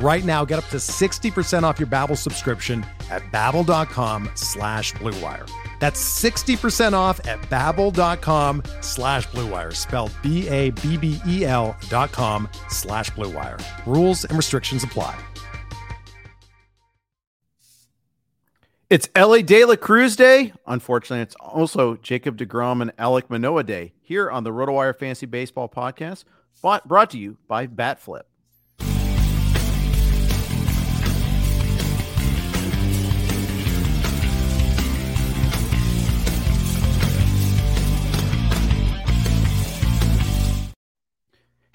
Right now, get up to 60% off your Babbel subscription at babbel.com slash bluewire. That's 60% off at babbel.com slash bluewire, spelled B-A-B-B-E-L dot com slash bluewire. Rules and restrictions apply. It's Elly De La Cruz Day. Unfortunately, it's also Jacob DeGrom and Alek Manoah Day here on the RotoWire Fantasy Baseball Podcast, brought to you by Batflip.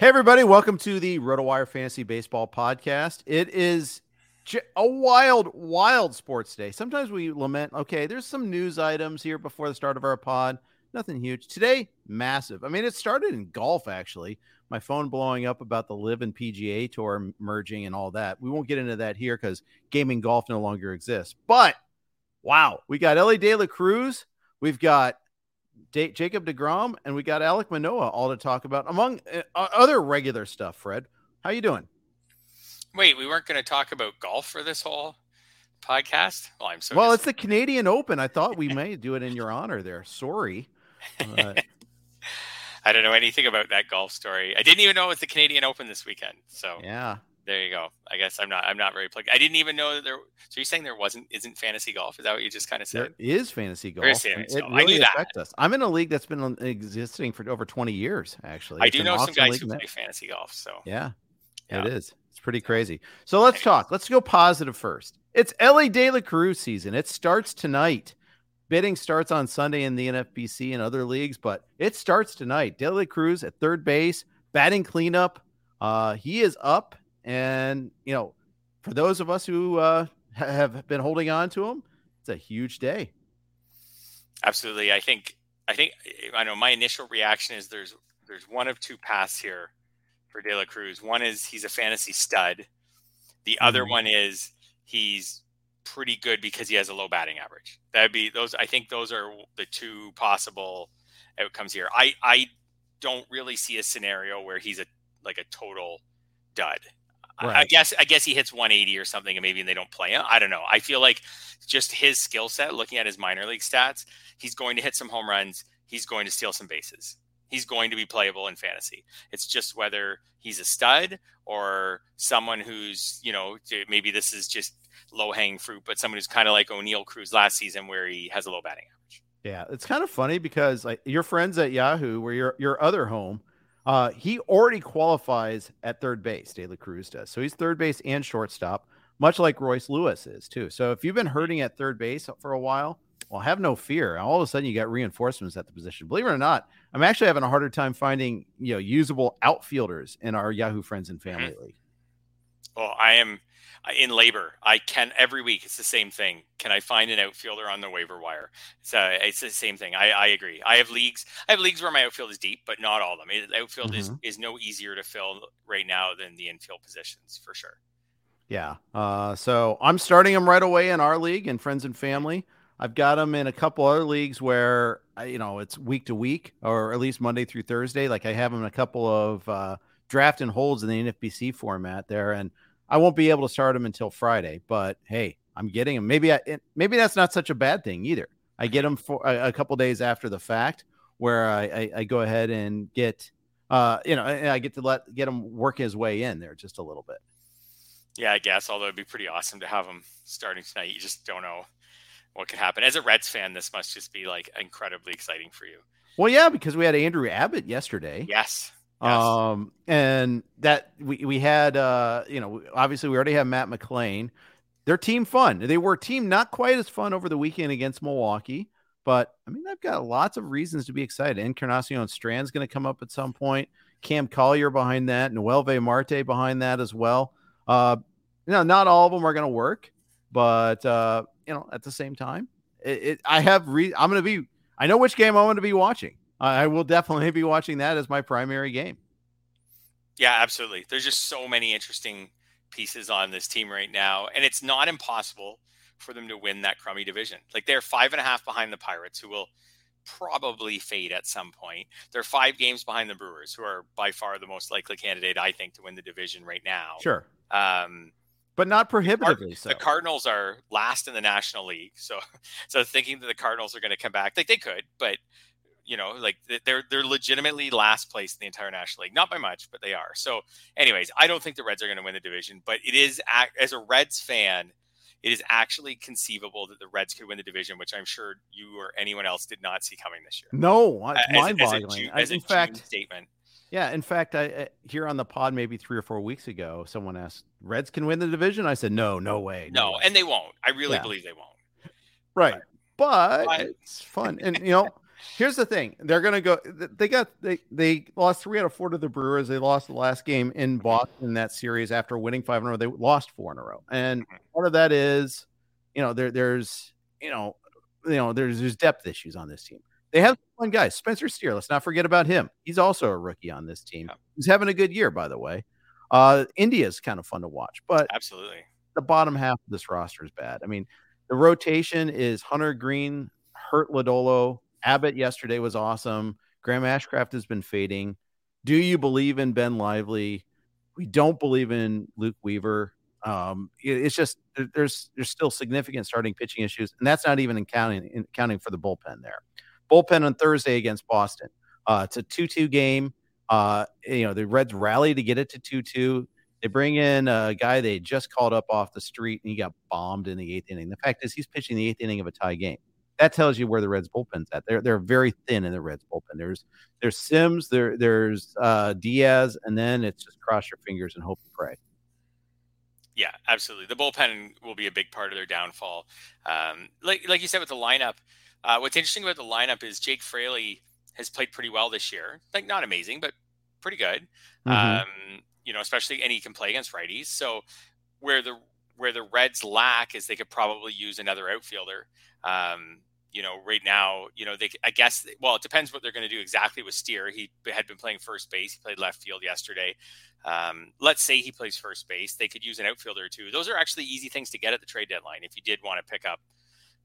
Hey, everybody, welcome to the RotoWire Fantasy Baseball Podcast. It is a wild, wild sports day. Sometimes we lament, okay, there's some news items here before the start of our pod. Nothing huge. Today, massive. I mean, it started in golf, actually. My phone blowing up about the LIV and PGA Tour merging and all that. We won't get into that here because gaming golf no longer exists. But wow, we got Elly De La Cruz. We've got D- Jacob DeGrom, and we got Alek Manoah all to talk about, among uh, other regular stuff. Fred, how you doing? Wait, we weren't going to talk about golf for this whole podcast. Well, I'm so. Well, it's the Canadian Open. I thought we may do it in your honor. There, sorry. Uh, I don't know anything about that golf story. I didn't even know it was the Canadian Open this weekend. So yeah, there you go. I guess I'm not. I'm not very plugged. I didn't even know that there. So you're saying there wasn't isn't fantasy golf? Is that what you just kind of said? There is fantasy golf. Is fantasy it golf. really I knew affects that. us. I'm in a league that's been existing for over 20 years. Actually, I It's do know some guys who play that- fantasy golf. So Yeah, Yeah. it is. It's pretty crazy. So let's talk. Let's go positive first. It's Elly De La Cruz season. It starts tonight. Bidding starts on Sunday in the NFBC and other leagues, but it starts tonight. De La Cruz at third base, batting cleanup. Uh, he is up, and you know, for those of us who uh, have been holding on to him, it's a huge day. absolutely. I think. I think. I know. My initial reaction is there's there's one of two paths here for De La Cruz. One is he's a fantasy stud. The other Mhm. one is he's pretty good because he has a low batting average. That'd be those. I think those are the two possible outcomes here. I I don't really see a scenario where he's a like a total dud. I- I guess I guess he hits 180 or something, and maybe they don't play him. I don't know. I feel like just his skill set, looking at his minor league stats, he's going to hit some home runs. He's going to steal some bases. He's going to be playable in fantasy. It's just whether he's a stud or someone who's, you know, maybe this is just low hanging fruit, but someone who's kind of like Oneil Cruz last season where he has a low batting average. Yeah, it's kind of funny because like your friends at Yahoo, where your your other home, uh, he already qualifies at third base. De La Cruz does, so he's third base and shortstop, much like Royce Lewis is too. So if you've been hurting at third base for a while, well, have no fear. All of a sudden, you got reinforcements at the position. Believe it or not, I'm actually having a harder time finding you know usable outfielders in our Yahoo friends and family league. Well, I am in LABR. I can every week. It's the same thing. Can I find an outfielder on the waiver wire? It's, uh, it's the same thing. I, I agree. I have leagues. I have leagues where my outfield is deep, but not all of them. It, outfield is is no easier to fill right now than the infield positions for sure. Yeah. Uh, so I'm starting them right away in our league and friends and family. I've got them in a couple other leagues where you know it's week to week or at least Monday through Thursday. Like I have them in a couple of uh, draft and holds in the NFBC format there, and I won't be able to start him until Friday. But hey, I'm getting him. Maybe I, maybe that's not such a bad thing either. I get him for a, a couple days after the fact, where I, I, I go ahead and get uh, you know I I get to let get him work his way in there just a little bit. Yeah, I guess. Although it'd be pretty awesome to have him starting tonight. You just don't know what could happen. As a Reds fan, this must just be like incredibly exciting for you. Well, yeah, because we had Andrew Abbott yesterday. Yes. Um, and that we, we had, uh, you know, obviously we already have Matt McLain. Their team fun. They were team not quite as fun over the weekend against Milwaukee, but I mean, they've got lots of reasons to be excited. Encarnacion Strand's going to come up at some point. Cam Collier behind that, Noelvi Marte behind that as well. Uh, you know, not all of them are going to work, but uh, you know, at the same time, it, it I have re- I'm going to be. I know which game I'm going to be watching. I will definitely be watching that as my primary game. Yeah, absolutely. There's just so many interesting pieces on this team right now, and it's not impossible for them to win that crummy division. Like they're five and a half behind the Pirates, who will probably fade at some point. They're five games behind the Brewers, who are by far the most likely candidate, I think, to win the division right now. Sure. Um, but not prohibitively the, so. The Cardinals are last in the National League, so so thinking that the Cardinals are going to come back, like they could, but you know, like they're they're legitimately last place in the entire National League, not by much, but they are. So, anyways, I don't think the Reds are going to win the division, but it is as a Reds fan, it is actually conceivable that the Reds could win the division, which I'm sure you or anyone else did not see coming this year. No, mind-boggling. As as a in fact, statement. Yeah, in fact, I, I here on the pod maybe three or four weeks ago, someone asked, "Reds can win the division." I said, "No, no way, no, no way. and they won't. I really Yeah. believe they won't." right." But But- it's fun, and you know, here's the thing: they're gonna go. They got they they lost three out of four to the Brewers. They lost the last game in Boston in that series after winning five in a row. They lost four in a row, and part of that is, you know, there there's you know, you know, there's there's depth issues on this team. They have one guy, Spencer Steer. Let's not forget about him. He's also a rookie on this team. Yeah. He's having a good year, by the way. Uh, India's kind of fun to watch, but Absolutely. the bottom half of this roster is bad. I mean, the rotation is Hunter Greene, Hurt Lodolo, Abbott yesterday was awesome. Graham Ashcraft has been fading. Do you believe in Ben Lively? We don't believe in Luke Weaver. Um, it- it's just there's there's still significant starting pitching issues, and that's not even in counting in counting for the bullpen there. Bullpen on Thursday against Boston. Uh, it's a two-two game. Uh, you know the Reds rally to get it to two-two. They bring in a guy they just called up off the street, and he got bombed in the eighth inning. The fact is, he's pitching the eighth inning of a tie game. That tells you where the Reds bullpen's at. They're they're very thin in the Reds bullpen. There's there's Sims, there there's uh, Diaz, and then it's just cross your fingers and hope and pray. Yeah, absolutely. The bullpen will be a big part of their downfall. Um, like like you said with the lineup, uh, what's interesting about the lineup is Jake Fraley has played pretty well this year. Like not amazing, but pretty good. Mhm. Um, you know, especially and he can play against righties. So where the where the Reds lack is they could probably use another outfielder. Um, you know, right now, you know, they I guess well, it depends what they're going to do exactly with Steer. He had been playing first base. He played left field yesterday. Um, let's say he plays first base. They could use an outfielder two. Those are actually easy things to get at the trade deadline if you did want to pick up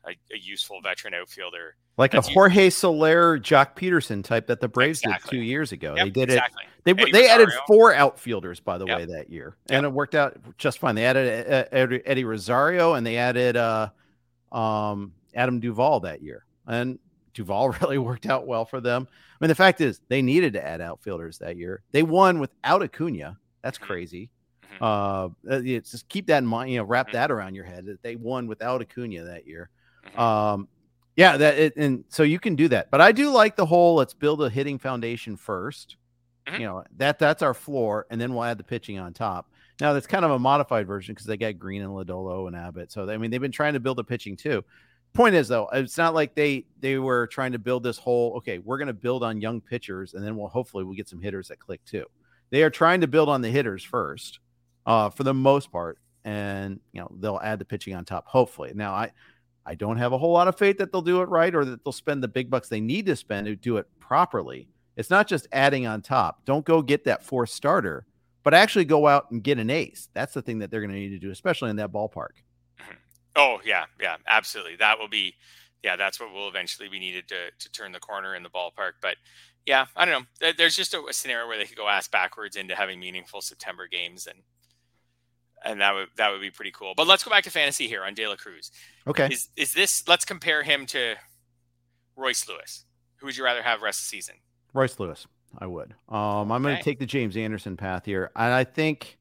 a, a useful veteran outfielder. like a Jorge Soler, Joc Pederson type that the Braves Exactly. did two years ago. Yep, they did exactly. it. They Eddie they added four outfielders, by the Yep. way, that year, Yep. and it worked out just fine. They added uh, Eddie Eddie Rosario and they added uh, um, Adam Duvall that year, and Duvall really worked out well for them. I mean, the fact is, they needed to add outfielders that year. They won without Acuna. That's Mhm. crazy. Mhm. Uh, uh, just keep that in mind. You know, wrap Mhm. that around your head that they won without Acuna that year. Mhm. Um, yeah, that it, and so you can do that. But I do like the whole let's build a hitting foundation 1st Mhm. You know that that's our floor, and then we'll add the pitching on top. Now that's kind of a modified version because they got Greene and Lodolo and Abbott. So I mean they've been trying to build the pitching too. Point is though, it's not like they they were trying to build this whole okay, we're going to build on young pitchers, and then we'll hopefully we'll get some hitters that click too. They are trying to build on the hitters first, uh, for the most part, and you know they'll add the pitching on top. Hopefully, now I I don't have a whole lot of faith that they'll do it right or that they'll spend the big bucks they need to spend to do it properly. It's not just adding on top. Don't go get that fourth starter, but actually go out and get an ace. That's the thing that they're going to need to do, especially in that ballpark. Mm-hmm. Oh yeah, yeah, absolutely. That will be, yeah, that's what will eventually be needed to to turn the corner in the ballpark. But yeah, I don't know. There's just a, a scenario where they could go ass backwards into having meaningful September games, and and that would that would be pretty cool. But let's go back to fantasy here on De La Cruz. Okay. Is is this? Let's compare him to Royce Lewis. Who would you rather have rest of the season? Royce Lewis, I would. Um, I'm going to take the James Anderson path here, and I think,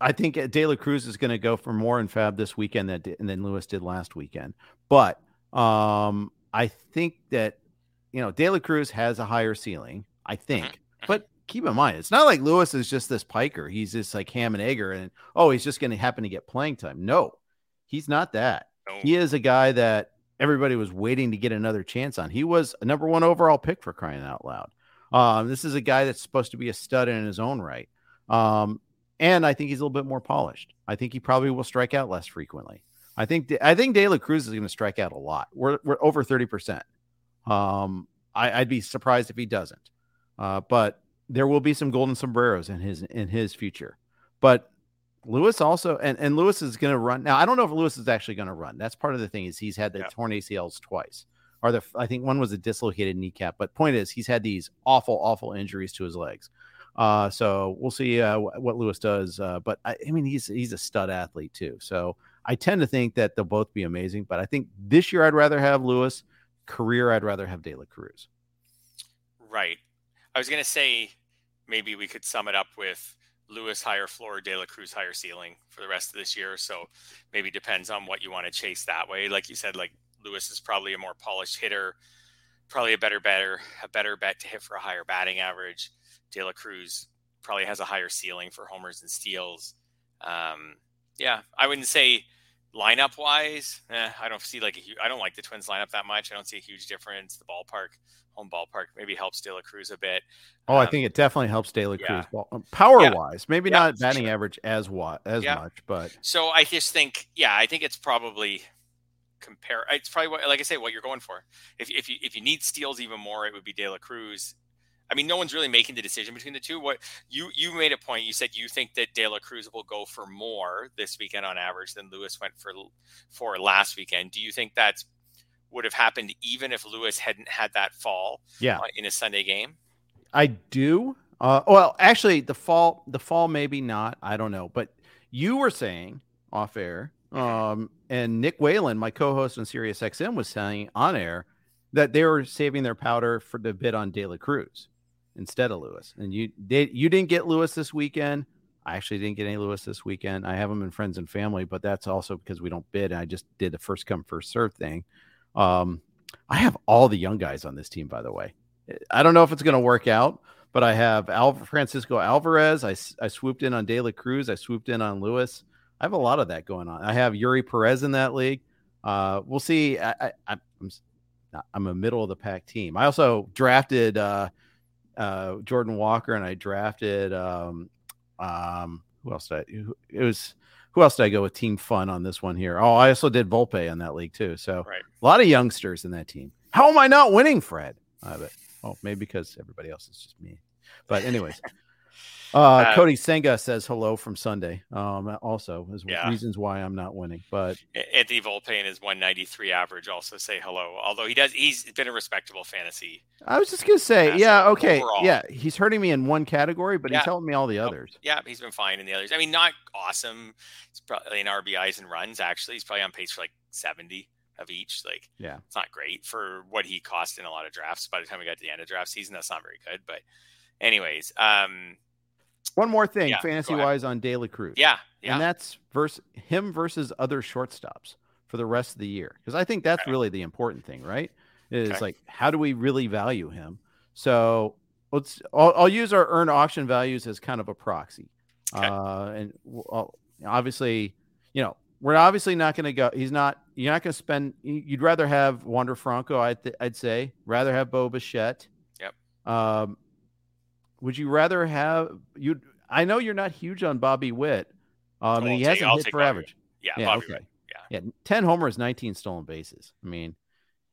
I think De La Cruz is going to go for more in FAAB this weekend than than Lewis did last weekend. But um, I think that you know, De La Cruz has a higher ceiling, I think. Mhm. But keep in mind, it's not like Lewis is just this piker. He's just like ham and egger, and oh, he's just going to happen to get playing time. No, he's not that. No. He is a guy that everybody was waiting to get another chance on. He was a number one overall pick for crying out loud. Um, this is a guy that's supposed to be a stud in his own right. Um, and I think he's a little bit more polished. I think he probably will strike out less frequently. I think I think De La Cruz is going to strike out a lot. We're we're over thirty percent. Um, I, I'd be surprised if he doesn't. Uh, but there will be some golden sombreros in his in his future. But Lewis also and, and Lewis is going to run now. I don't know if Lewis is actually going to run. That's part of the thing is he's had the Yeah. torn ACLs twice, or the I think one was a dislocated kneecap. But point is he's had these awful awful injuries to his legs. Uh, so we'll see uh, wh- what Lewis does. Uh, but I, I mean he's he's a stud athlete too. So I tend to think that they'll both be amazing. But I think this year I'd rather have Lewis. Career I'd rather have De La Cruz. Right. I was going to say maybe we could sum it up with Lewis higher floor, De La Cruz higher ceiling for the rest of this year. So maybe depends on what you want to chase that way. Like you said, like Lewis is probably a more polished hitter, probably a better better a better bet to hit for a higher batting average. De La Cruz probably has a higher ceiling for homers and steals. Um, yeah, I wouldn't say lineup wise. Eh, I don't see like a I don't like the Twins lineup that much. I don't see a huge difference. The ballpark, home ballpark, maybe helps De La Cruz a bit. Oh, I Um, think it definitely helps De La Cruz yeah. ball, power wise. Maybe Yeah, not batting sure. average as what as Yeah. much, but So I just think, yeah, I think it's probably compare. It's probably what, like I say, what you're going for. If if you if you need steals even more, it would be De La Cruz. I mean, no one's really making the decision between the two. What you you made a point. You said you think that De La Cruz will go for more this weekend on average than Lewis went for for last weekend. Do you think that's would have happened even if Lewis hadn't had that fall yeah, uh, in a Sunday game? I do. Uh, well, actually, the fall, the fall, maybe not. I don't know. But you were saying off air, um, and Nick Whalen, my co-host on Sirius XM, was saying on air that they were saving their powder for the bid on De La Cruz instead of Lewis. And you they, you didn't get Lewis this weekend. I actually didn't get any Lewis this weekend. I have him in friends and family, but that's also because we don't bid. I just did the first come first serve thing. Um, I have all the young guys on this team, by the way. I don't know if it's going to work out, but I have Al- Francisco Alvarez. I, I swooped in on De La Cruz. I swooped in on Lewis. I have a lot of that going on. I have Eury Perez in that league. Uh, we'll see. I, I, I'm I'm a middle of the pack team. I also drafted uh, uh, Jordan Walker, and I drafted um, um, who else did I? It was who else did I go with Team Fun on this one here? Oh, I also did Volpe on that league too. So Right. a lot of youngsters in that team. How am I not winning, Fred? Uh, but, oh, maybe because everybody else is just me. But anyways, uh, Uh, Kodai Senga says hello from Sunday. Um, also is Yeah. reasons why I'm not winning. But Anthony Volpe and his 193 average also say hello. Although he does, he's been a respectable fantasy. I was just gonna say, Yeah, okay, overall- yeah, he's hurting me in one category, but Yeah. he's helping me all the others. Yeah, he's been fine in the others. I mean, not awesome. He's probably in RBIs and runs. Actually, he's probably on pace for like 70 of each. Like, Yeah. it's not great for what he cost in a lot of drafts. By the time we got to the end of draft season, that's not very good. But, anyways, um, One more thing, Yeah, fantasy wise, on De La Cruz. yeah, yeah, and that's versus him versus other shortstops for the rest of the year because I think that's Okay. really the important thing, right? Is Okay. like how do we really value him? So let's I'll, I'll use our earned auction values as kind of a proxy, Okay. uh, and I'll- obviously, you know, we're obviously not going to go. He's not. You're not going to spend. you- You'd rather have Wander Franco, I'd, th- I'd say. Rather have Bo Bichette. Yep. Um, would you rather have you? I know you're not huge on Bobby Witt. Um, and I'll he take- hasn't I'll hit for Bobby average. yeah. Yeah, Bobby okay. Witt, Yeah, ten homers, nineteen stolen bases. I mean,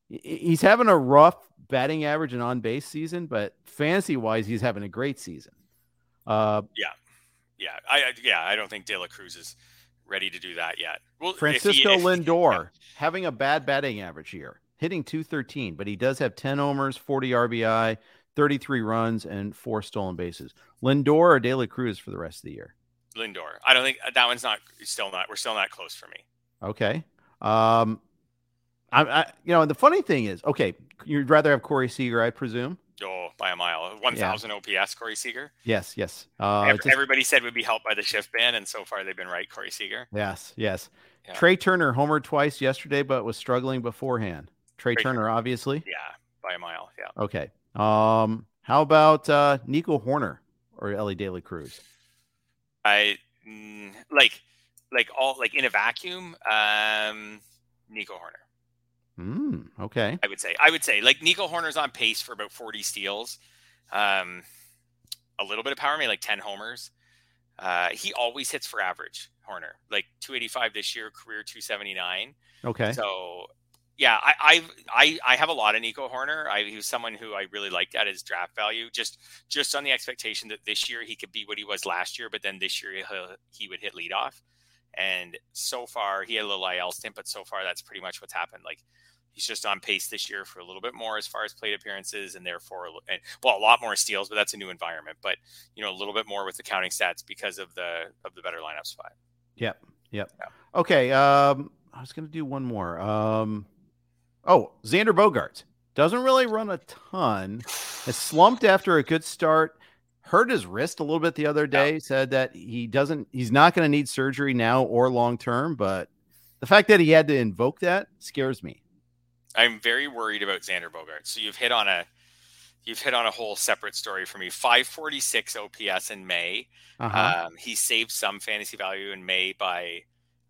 he's having a rough batting average and on base season, but fantasy wise, he's having a great season. Uh, Yeah, I I- yeah, I don't think De La Cruz is ready to do that yet. Well, if he- Francisco if- Lindor having a bad batting average here, hitting 213, but he does have 10 homers, 40 RBI, 33 runs, and four stolen bases. Lindor or De La Cruz for the rest of the year. Lindor. I don't think that one's not still not. We're still not close for me. Okay. Um, I, I, you know, the funny thing is, okay, you'd rather have Corey Seager, I presume. Oh, by a mile. 1,000 OPS, Corey Seager. Yes, yes. Uh, just- Everybody said would be helped by the shift ban, and so far they've been right, Corey Seager. yes, yes. Yeah. Trey Turner homered twice yesterday, but was struggling beforehand. Trey Trey Turner, obviously. Yeah. by a mile. Yeah. Okay. Um, how about uh, Nico Hoerner or Elly De La Cruz? I mm, like like all like in a vacuum. Um, Nico Hoerner. Mm, okay. I would say. I would say like Nico Hoerner's on pace for about 40 steals. Um, a little bit of power, maybe like 10 homers. Uh, he always hits for average, Hoerner Like 285 this year, career 279. Okay. So yeah, I I I, I have a lot of Nico Hoerner. I, he was someone who I really liked at his draft value, just just on the expectation that this year he could be what he was last year, but then this year he would hit leadoff. And so far, he had a little IL stint, but so far that's pretty much what's happened. Like he's just on pace this year for a little bit more as far as plate appearances, and therefore, and well, a lot more steals, but that's a new environment. But you know, a little bit more with the counting stats because of the of the better lineup spot. Yep. Yep. Yeah. Okay. Um, I was going to do one more. Um, oh, Xander Bogaerts doesn't really run a ton. Has slumped after a good start. Hurt his wrist a little bit the other day. Yeah. Said that he doesn't. He's not going to need surgery now or long term. But the fact that he had to invoke that scares me. I'm very worried about Xander Bogaerts. So you've hit on a you've hit on a whole separate story for me. 546 OPS in May. Uh-huh. Um, he saved some fantasy value in May by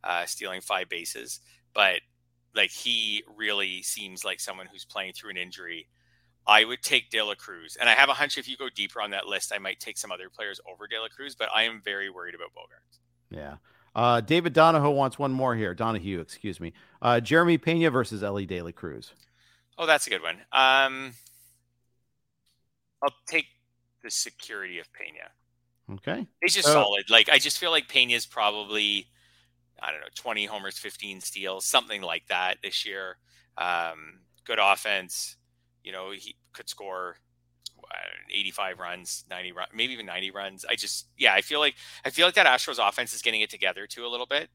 uh, stealing five bases, but like he really seems like someone who's playing through an injury. I would take De La Cruz, and I have a hunch if you go deeper on that list, I might take some other players over De La Cruz, but I am very worried about Bogaerts. Yeah. Uh, David Donahoe wants one more here. Donahue, excuse me. Uh, Jeremy Pena versus Elly De La Cruz. Oh, that's a good one. Um, I'll take the security of Pena. Okay. He's just solid. Like I just feel like Pena is probably I don't know, 20 homers, 15 steals, something like that this year. Um, good offense. You know, he could score 85 runs, 90 runs, maybe even 90 runs. I just, yeah, I feel like I feel like that Astros offense is getting it together too a little bit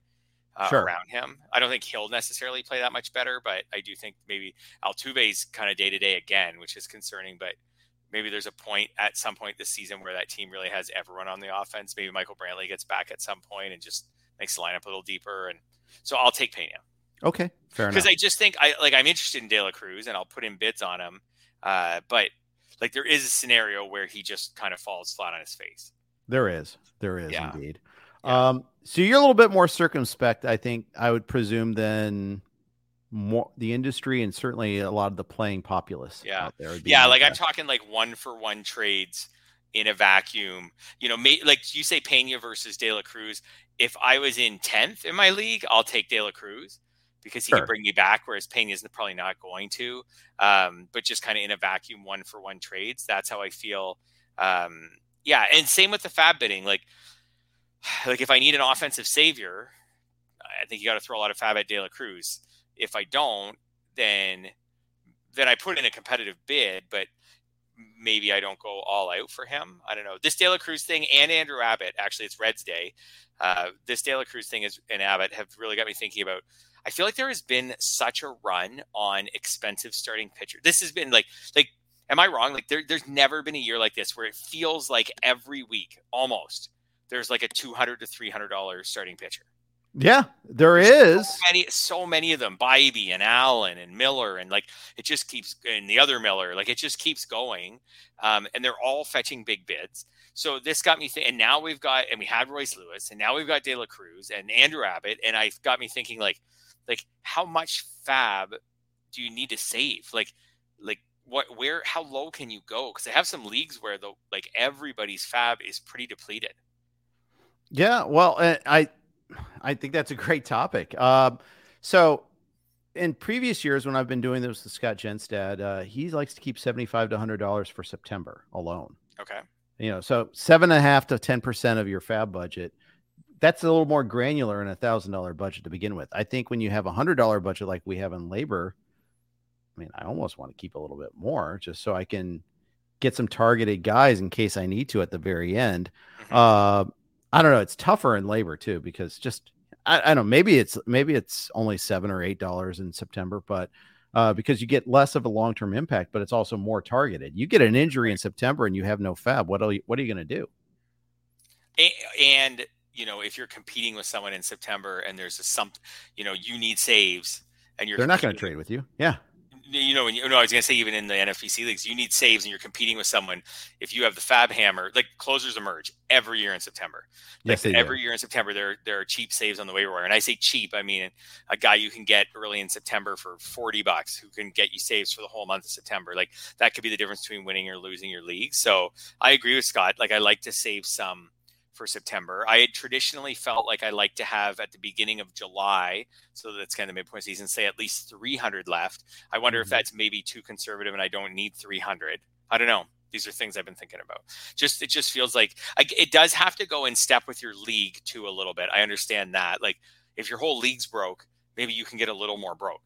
uh, sure. around him. I don't think he'll necessarily play that much better, but I do think maybe Altuve's kind of day to day again, which is concerning. But maybe there's a point at some point this season where that team really has everyone on the offense. Maybe Michael Brantley gets back at some point and just makes the lineup a little deeper. And so I'll take Pena. Okay, fair enough. Because I just think I like I'm interested in De La Cruz and I'll put in bids on him. Uh, but like there is a scenario where he just kind of falls flat on his face. There is, there is yeah. indeed. Yeah. Um, so you're a little bit more circumspect, I think. I would presume than more the industry and certainly a lot of the playing populace. Yeah, there yeah. Like, like I'm talking like one for one trades in a vacuum. You know, may, like you say, Pena versus De La Cruz. If I was in tenth in my league, I'll take De La Cruz because he sure. can bring me back, whereas Pena is probably not going to. Um, but just kind of in a vacuum, one for one trades. That's how I feel. Um, yeah, and same with the FAAB bidding. Like, like if I need an offensive savior, I think you got to throw a lot of FAAB at De La Cruz. If I don't, then then I put in a competitive bid, but maybe I don't go all out for him. I don't know. This De La Cruz thing and Andrew Abbott, actually, it's Reds Day. Uh, this De La Cruz thing is and Abbott have really got me thinking about I feel like there has been such a run on expensive starting pitcher. This has been like like am I wrong? Like there, there's never been a year like this where it feels like every week almost there's like a two hundred to three hundred dollars starting pitcher. Yeah, there There's is so many, so many of them. Bibee and Allen and Miller and like it just keeps and the other Miller, like it just keeps going. Um, and they're all fetching big bids. So this got me thinking. And now we've got and we had Royce Lewis, and now we've got De La Cruz and Andrew Abbott, and I got me thinking like, like how much FAAB do you need to save? Like, like what, where, how low can you go? Because I have some leagues where the like everybody's FAAB is pretty depleted. Yeah, well, I I think that's a great topic. Um, so in previous years when I've been doing this with Scott Jenstad, uh, he likes to keep seventy-five to hundred dollars for September alone. Okay. You know, so seven and a half to ten percent of your FAAB budget. That's a little more granular in a thousand dollar budget to begin with. I think when you have a hundred dollar budget like we have in LABR I mean, I almost want to keep a little bit more just so I can get some targeted guys in case I need to at the very end. Mm-hmm. Uh, I don't know. It's tougher in LABR too because just I, I don't know. Maybe it's maybe it's only seven or eight dollars in September, but uh, because you get less of a long term impact, but it's also more targeted. You get an injury in September and you have no FAAB. What are you, what are you going to do? And you know, if you're competing with someone in September and there's a some, you know, you need saves and you're they're not going to trade with you. Yeah. You know, you know, I was going to say even in the NFBC leagues, you need saves and you're competing with someone. If you have the FAAB Hammer, like closers emerge every year in September. Like Yes, every do. year in September, there there are cheap saves on the waiver wire, and I say cheap, I mean a guy you can get early in September for forty bucks who can get you saves for the whole month of September. Like that could be the difference between winning or losing your league. So I agree with Scott. Like I like to save some for September. I had traditionally felt like I like to have at the beginning of July, so that's kind of midpoint season, say at least 300 left. I wonder if Mhm. that's maybe too conservative and I don't need 300. I don't know. These are things I've been thinking about. Just it just feels like I, it does have to go in step with your league too a little bit. I understand that. Like if your whole league's broke, maybe you can get a little more broke.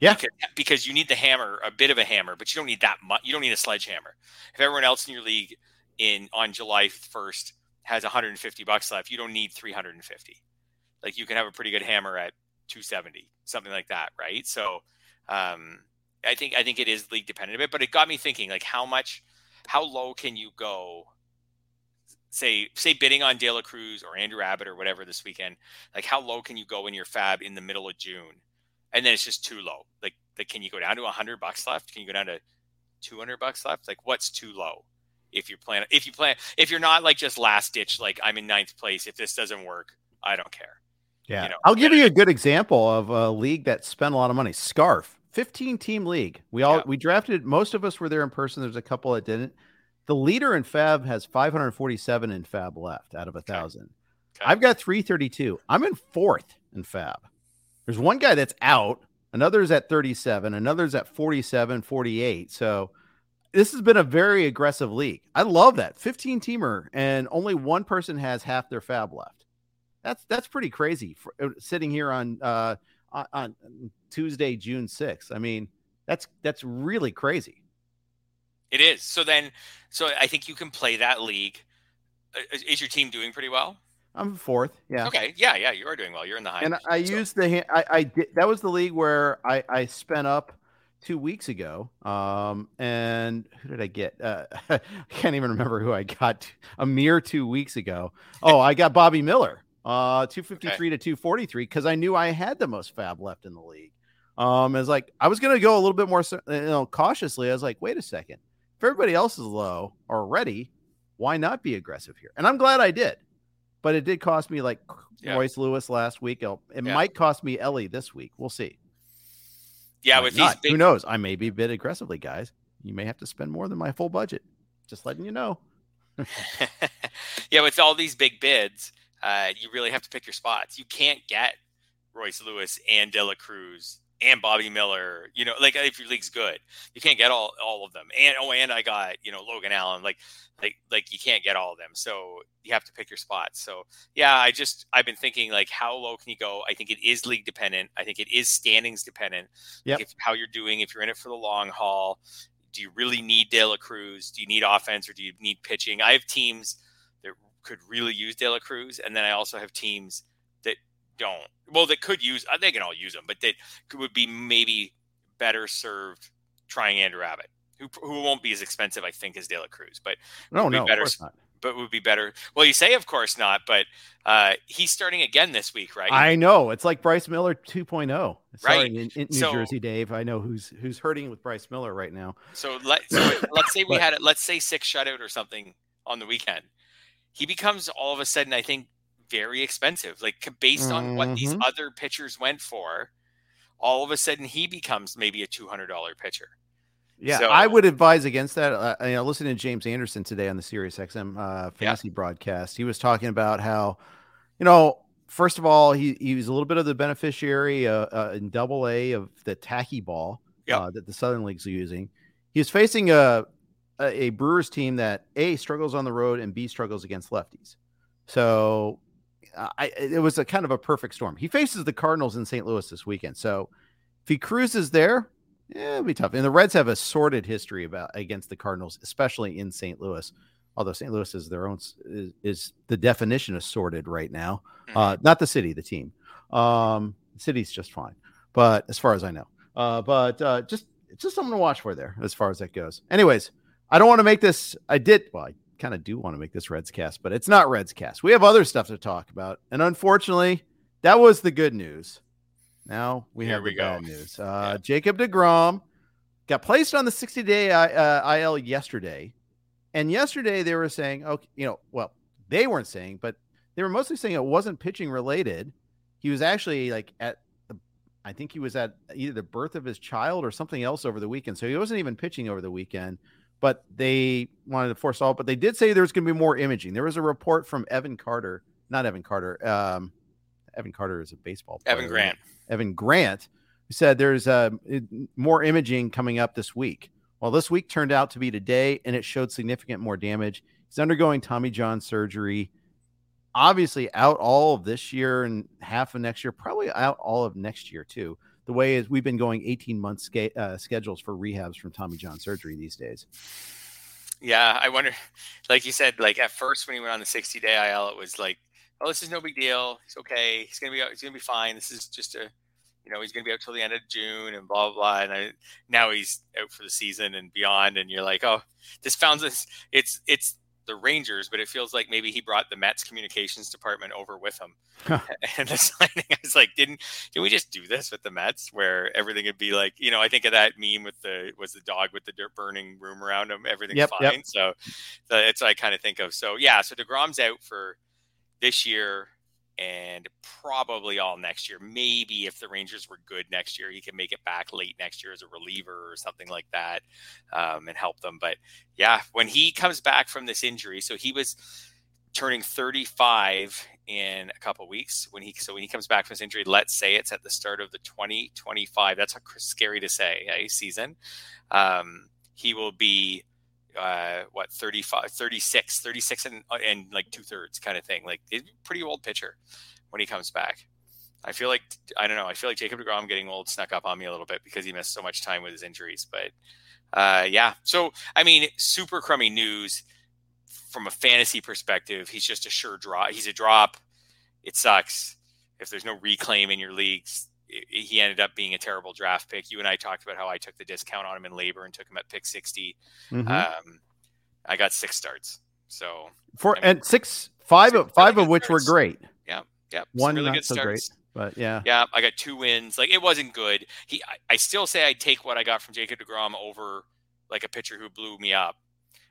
Yeah. Because, because you need the hammer, a bit of a hammer, but you don't need that much. You don't need a sledgehammer. If everyone else in your league in on July 1st has 150 bucks left, you don't need 350. Like you can have a pretty good hammer at 270, something like that, right? So, um, I think I think it is league dependent a bit, but it got me thinking like how much, how low can you go? Say say bidding on De La Cruz or Andrew Abbott or whatever this weekend. Like how low can you go in your FAAB in the middle of June, and then it's just too low. Like like can you go down to 100 bucks left? Can you go down to 200 bucks left? Like what's too low? If you plan if you plan if you're not like just last ditch like I'm in ninth place. If this doesn't work, I don't care. Yeah. you know, I'll give you a good example of a league that spent a lot of money. Scarf, 15 team league. We all Yeah. we drafted most of us were there in person. There's a couple that didn't. The leader in FAAB has 547 in FAAB left out of a thousand. Okay. I've got 332. I'm in fourth in FAAB. There's one guy that's out, another's at 37, another's at 47, 48. So this has been a very aggressive league. I love that 15 teamer, and only one person has half their FAAB left. That's that's pretty crazy. For, uh, sitting here on uh on, Tuesday, June 6th. I mean, that's that's really crazy. It is. So then, so I think you can play that league. Uh, Is is your team doing pretty well? I'm fourth. Yeah. Okay. Yeah. Yeah. You are doing well. You're in the high. and I So- used the hand. I, I did. That was the league where I I spent up two weeks ago. Um, and who did I get? Uh, I can't even remember who I got a mere two weeks ago. Oh, I got Bobby Miller, uh, two fifty three to two forty three because I knew I had the most FAAB left in the league. Um, it's like I was gonna go a little bit more, you know, cautiously. I was like, wait a second, if everybody else is low already, why not be aggressive here? And I'm glad I did. But it did cost me like Yeah. Royce Lewis last week. It'll- It Yeah. might cost me Elly this week. We'll see. Yeah, with not. these who knows? I may be bid aggressively, guys. You may have to spend more than my full budget. Just letting you know. yeah, with all these big bids, uh, you really have to pick your spots. You can't get Royce Lewis and De La Cruz and Bobby Miller. You know, like if your league's mm-hmm. good, you can't get all all of them. And oh, and I got you know Logan Allen. Like like like you can't get all of them. So you have to pick your spots. So yeah, I just I've been thinking like how low can you go? I think it is league dependent. I think it is standings dependent. Yep. Like how you're doing, if you're in it for the long haul, do you really need De La Cruz? Do you need offense or do you need pitching? I have teams that could really use De La Cruz, and then I also have teams that don't. Well, that could use. uh, They can all use them, but that could, would be maybe better served trying Andrew Abbott, who who won't be as expensive, I think, as De La Cruz, but No, no, better of course not. but would be better. Well, you say of course not, but uh, he's starting again this week, right? I know. It's like Bryce Miller 2.0. Sorry, Right. in, in New So- Jersey, Dave. I know who's who's hurting with Bryce Miller right now. So let so let's say we But- had it. Let's say six shutout or something on the weekend. He becomes all of a sudden, I think, very expensive. Like based on what these Mhm. other pitchers went for, all of a sudden he becomes maybe a two hundred dollar pitcher. Yeah, So- I would advise against that. Uh, you know, listening to James Anderson today on the Sirius XM uh, fantasy broadcast, he was talking about how, you know, first of all, he he was a little bit of the beneficiary uh, uh, in Double A of the tacky ball Yep. uh, that the Southern League's are using. He was facing a, a a Brewers team that a struggles on the road and b struggles against lefties. So, I it was a kind of a perfect storm. He faces the Cardinals in St. Louis this weekend. So, if he cruises there, yeah, it'll be tough. And the Reds have a sordid history about against the Cardinals, especially in St. Louis. Although St. Louis is their own is, is the definition of sordid right now. Uh, not the city, the team. Um, the city's just fine, but as far as I know, uh, but uh, just just something to watch for there as far as that goes. Anyways, I don't want to make this. I did. Well, I kind of do want to make this Reds cast, but it's not Reds cast. We have other stuff to talk about, and unfortunately, that was the good news. Now we Here have we the go. bad news. Uh, Yeah. Jacob DeGrom got placed on the 60 day uh, IL yesterday. And yesterday they were saying, okay, you know, well, they weren't saying, but they were mostly saying it wasn't pitching related. He was actually like at the, I think he was at either the birth of his child or something else over the weekend. So he wasn't even pitching over the weekend, but they wanted to force all. But they did say there's going to be more imaging. There was a report from Evan Carter, not Evan Carter. Um, Evan Carter is a baseball player. Evan Grant. Evan Grant, who said there's uh, more imaging coming up this week. Well, this week turned out to be today, and it showed significant more damage. He's undergoing Tommy John surgery. Obviously, out all of this year and half of next year, probably out all of next year too. The way is we've been going 18 month sca- uh, schedules for rehabs from Tommy John surgery these days. Yeah, I wonder. Like you said, like at first when he went on the 60 day IL, it was like, oh, this is no big deal. He's okay. He's gonna be. He's gonna be fine. This is just a, you know, he's gonna be out till the end of June and blah blah. blah. And I, now he's out for the season and beyond. And you're like, oh, this sounds. this- It's it's the Rangers, but it feels like maybe he brought the Mets communications department over with him. and the signing, I was like, didn't did we just do this with the Mets where everything would be like, you know, I think of that meme with the was the dog with the dirt burning room around him, everything's Yep, fine. yep. So that's what I kind of think of. So yeah, so DeGrom's out for this year and probably all next year. Maybe if the Rangers were good next year, he can make it back late next year as a reliever or something like that um, and help them. But yeah, when he comes back from this injury, so he was turning 35 in a couple weeks when he so when he comes back from his injury let's say it's at the start of the 2025 that's scary to say eh, season um, he will be uh, what 35 36 36 and, and like two thirds kind of thing like pretty old pitcher when he comes back. I feel like i don't know i feel like jacob DeGrom getting old snuck up on me a little bit because he missed so much time with his injuries but uh, yeah. So i mean super crummy news from a fantasy perspective. He's just a sure drop he's a drop. It sucks. If there's no reclaim in your leagues he ended up being a terrible draft pick you and i talked about how i took the discount on him in LABR and took him at pick 60 Mhm. um, I got six starts. So four I mean, and six, five, six of five really of good which were great. yeah, Yeah. One really not good so great. But yeah, Yeah, I got two wins. Like it wasn't good. He, I, I still say I take what I got from Jacob Degrom over like a pitcher who blew me up,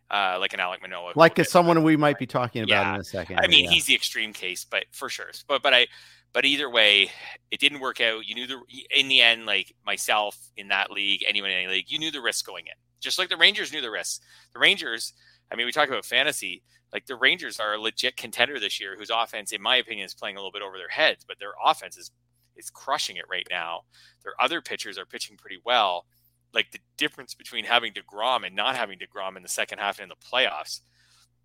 uh, like an Alek Manoah. like we'll as get to. someone we might be talking about Yeah. in a second. I mean, yeah. he's the extreme case, but for sure. But but I but either way, it didn't work out. You knew the in the end, like myself in that league, anyone in any league, you knew the risk going in. Just like the Rangers knew the risks. The Rangers, I mean, we talk about fantasy. Like the Rangers are a legit contender this year, whose offense, in my opinion, is playing a little bit over their heads, but their offense is is crushing it right now. Their other pitchers are pitching pretty well. Like the difference between having Degrom and not having Degrom in the second half and in the playoffs,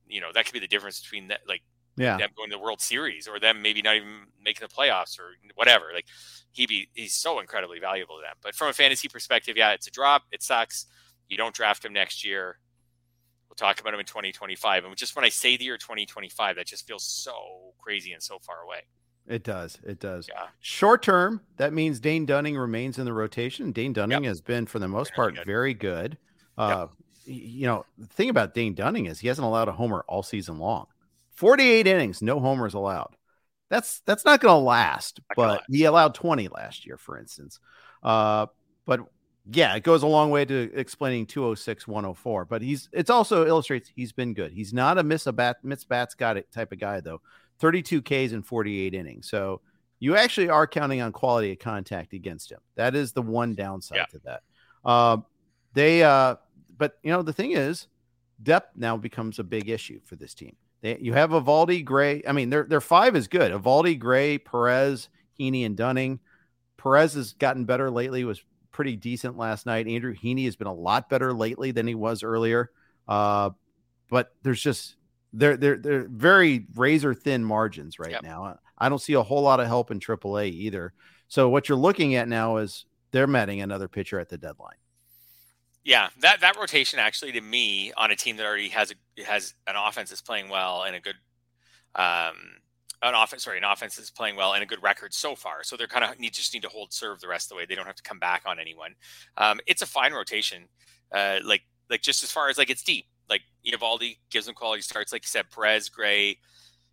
you know, that could be the difference between that, like yeah. them going to the World Series or them maybe not even making the playoffs or whatever. Like he be he's so incredibly valuable to them. But from a fantasy perspective, yeah, it's a drop. It sucks. You don't draft him next year. We'll talk about him in 2025. And just when I say the year 2025, that just feels so crazy and so far away. It does. It does. Yeah. Short term, that means Dane Dunning remains in the rotation. Dane Dunning has been, for the most part, good. very good. Uh, y- You know, the thing about Dane Dunning is he hasn't allowed a homer all season long. 48 innings, no homers allowed. That's that's not going to last. Not But last. he allowed 20 last year, for instance. Uh, but yeah, it goes a long way to explaining 206 104. But he's it's also illustrates he's been good. He's not a miss a bat miss bats got it type of guy though. 32 Ks in 48 innings. So you actually are counting on quality of contact against him. That is the one downside Yeah. to that. Uh, they, uh, but you know, the thing is, depth now becomes a big issue for this team. They, you have Eovaldi, Gray. I mean, their their five is good. Eovaldi, Gray, Perez, Heaney, and Dunning. Perez has gotten better lately. Was pretty decent last night. Andrew Heaney has been a lot better lately than he was earlier. Uh, but there's just they're they're they're very razor thin margins right Yep. now. I don't see a whole lot of help in AAA either. So what you're looking at now is they're metting another pitcher at the deadline. Yeah, that that rotation actually to me on a team that already has a has an offense that's playing well and a good um an offense sorry an offense that's playing well and a good record so far. So they're kind of need just need to hold serve the rest of the way. They don't have to come back on anyone. Um, it's a fine rotation. Uh, like like just as far as like it's deep. Like Eovaldi gives them quality starts, like you said, Perez, Gray,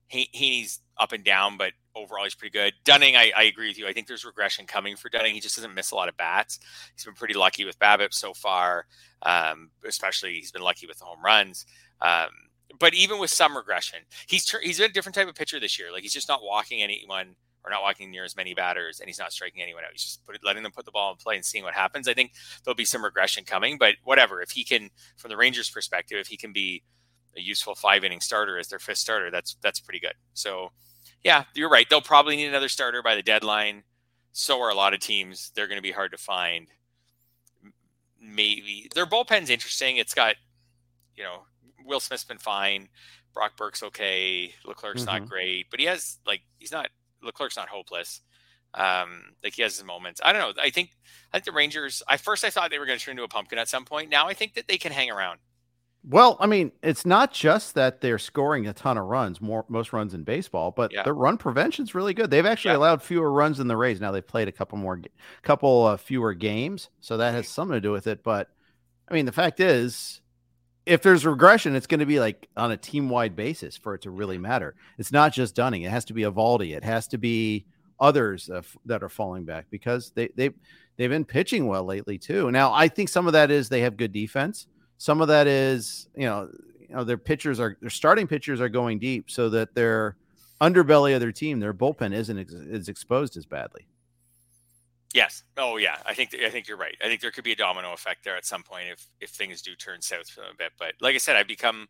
he, he's up and down, but overall he's pretty good. Dunning, I, I, agree with you. I think there's regression coming for Dunning. He just doesn't miss a lot of bats. He's been pretty lucky with BABIP so far, um, especially he's been lucky with the home runs. Um, but even with some regression, he's he's a different type of pitcher this year. Like he's just not walking anyone or not walking near as many batters, and he's not striking anyone out. He's just put, letting them put the ball in play and seeing what happens. I think there'll be some regression coming, but whatever. If he can, from the Rangers' perspective, if he can be a useful five inning starter as their fifth starter, that's that's pretty good. So yeah, you're right. They'll probably need another starter by the deadline. So are a lot of teams. They're going to be hard to find. Maybe their bullpen's interesting. It's got, you know, Will Smith's been fine. Brock Burke's okay. Leclerc's mm-hmm. not great, but he has like he's not Leclerc's not hopeless. Um, like he has his moments. I don't know. I think I think the Rangers. I first I thought they were going to turn into a pumpkin at some point. Now I think that they can hang around. Well, I mean, it's not just that they're scoring a ton of runs, more most runs in baseball, but yeah. their run prevention's really good. They've actually yeah. allowed fewer runs than the Rays. Now they've played a couple more, couple uh, fewer games, so that has something to do with it. But I mean, the fact is, if there's regression, it's going to be like on a team wide basis for it to really matter. It's not just Dunning; it has to be Eovaldi. It has to be others uh, that are falling back because they they they've been pitching well lately too. Now, I think some of that is they have good defense. Some of that is, you know, you know, their pitchers are their starting pitchers are going deep so that their underbelly of their team, their bullpen isn't ex- is exposed as badly. Yes. Oh, yeah. I think I think you're right. I think there could be a domino effect there at some point if if things do turn south for them a bit. But like I said, I've become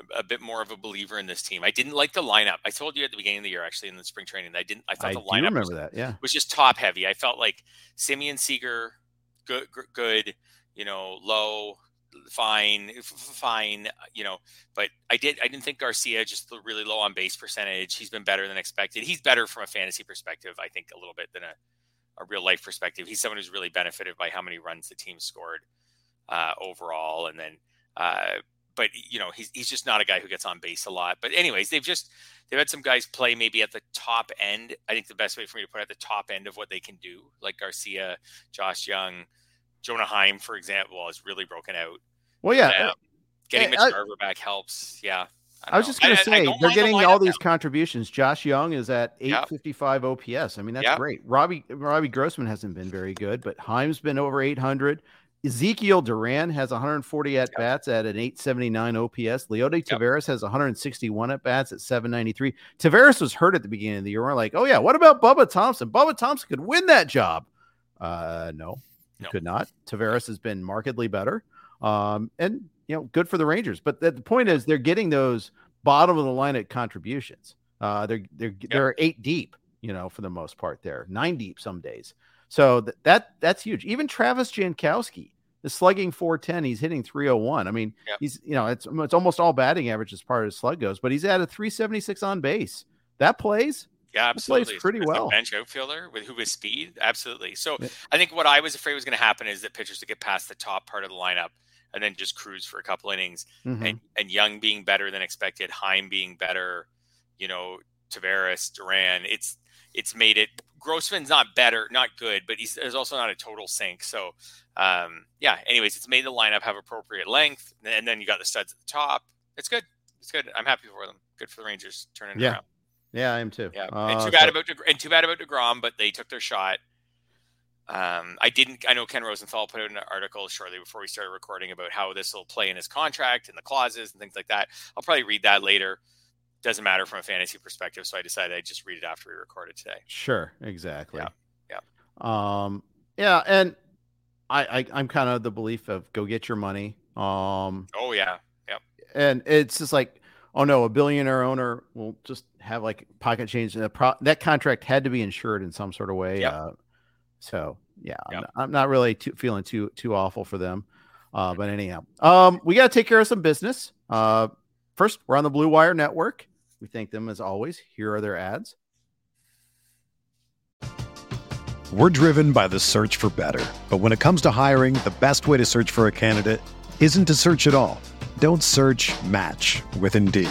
a, a bit more of a believer in this team. I didn't like the lineup. I told you at the beginning of the year, actually, in the spring training, I didn't. I thought I the lineup remember was, that. Yeah, was just top heavy. I felt like Semien Seager, good, good. You know, low fine, fine, you know. But I did, I didn't think Garcia just really low on base percentage. He's been better than expected. He's better from a fantasy perspective, I think, a little bit than a, a real life perspective. He's someone who's really benefited by how many runs the team scored uh, overall, and then. Uh, but you know he's he's just not a guy who gets on base a lot. But anyways, they've just they've had some guys play maybe at the top end. I think the best way for me to put it at the top end of what they can do, like Garcia, Josh Jung, Jonah Heim, for example, has really broken out. Well, yeah. Um, getting Mitch Garver back helps. Yeah. I, I was just going to say they're getting the all these now. contributions. Josh Jung is at 855 yep. OPS. I mean, that's yep. great. Robbie Robbie Grossman hasn't been very good, but Heim's been over 800. Ezekiel Duran has 140 at bats yep. at an 879 OPS. Leody Taveras has 161 at bats at 793. Taveras was hurt at the beginning of the year. We're like, oh yeah, what about Bubba Thompson? Bubba Thompson could win that job. Uh, no, no. could not. Taveras has been markedly better. Um, and you know, good for the Rangers. But the, the point is, they're getting those bottom of the line at contributions. Uh, they're they're yep. they're eight deep, you know, for the most part. There, nine deep some days. So th- that that's huge. Even Travis Jankowski is slugging 410. He's hitting 301. I mean, yep. he's you know, it's it's almost all batting average as far as slug goes, but he's at a 376 on base. That plays. Yeah, absolutely. Plays pretty well. bench outfielder with who has speed, absolutely. So yeah. I think what I was afraid was going to happen is that pitchers would get past the top part of the lineup and then just cruise for a couple innings, mm-hmm. and and Jung being better than expected, Heim being better, you know, Taveras, Duran. It's it's made it. Grossman's not better, not good, but he's there's also not a total sink. So um, yeah. Anyways, it's made the lineup have appropriate length, and then you got the studs at the top. It's good. It's good. I'm happy for them. Good for the Rangers turning yeah. around. Yeah, I am too. Yeah, uh, and too bad so... about and too bad about deGrom, but they took their shot. Um, I didn't. I know Ken Rosenthal put out an article shortly before we started recording about how this will play in his contract and the clauses and things like that. I'll probably read that later. Doesn't matter from a fantasy perspective, so I decided I'd just read it after we recorded today. Sure, exactly. Yeah, yeah, um, yeah, and I, I I'm kind of the belief of go get your money. Um, oh yeah, yep. And it's just like oh no, a billionaire owner will just have like pocket change. And pro- that contract had to be insured in some sort of way. Yep. Uh, so yeah, yep. I'm, not, I'm, not, really too, feeling too too awful for them. Uh, but anyhow, um, we got to take care of some business. Uh, first, we're on the Blue Wire Network. We thank them as always. Here are their ads. We're driven by the search for better, but when it comes to hiring, the best way to search for a candidate isn't to search at all. Don't search. Match with Indeed.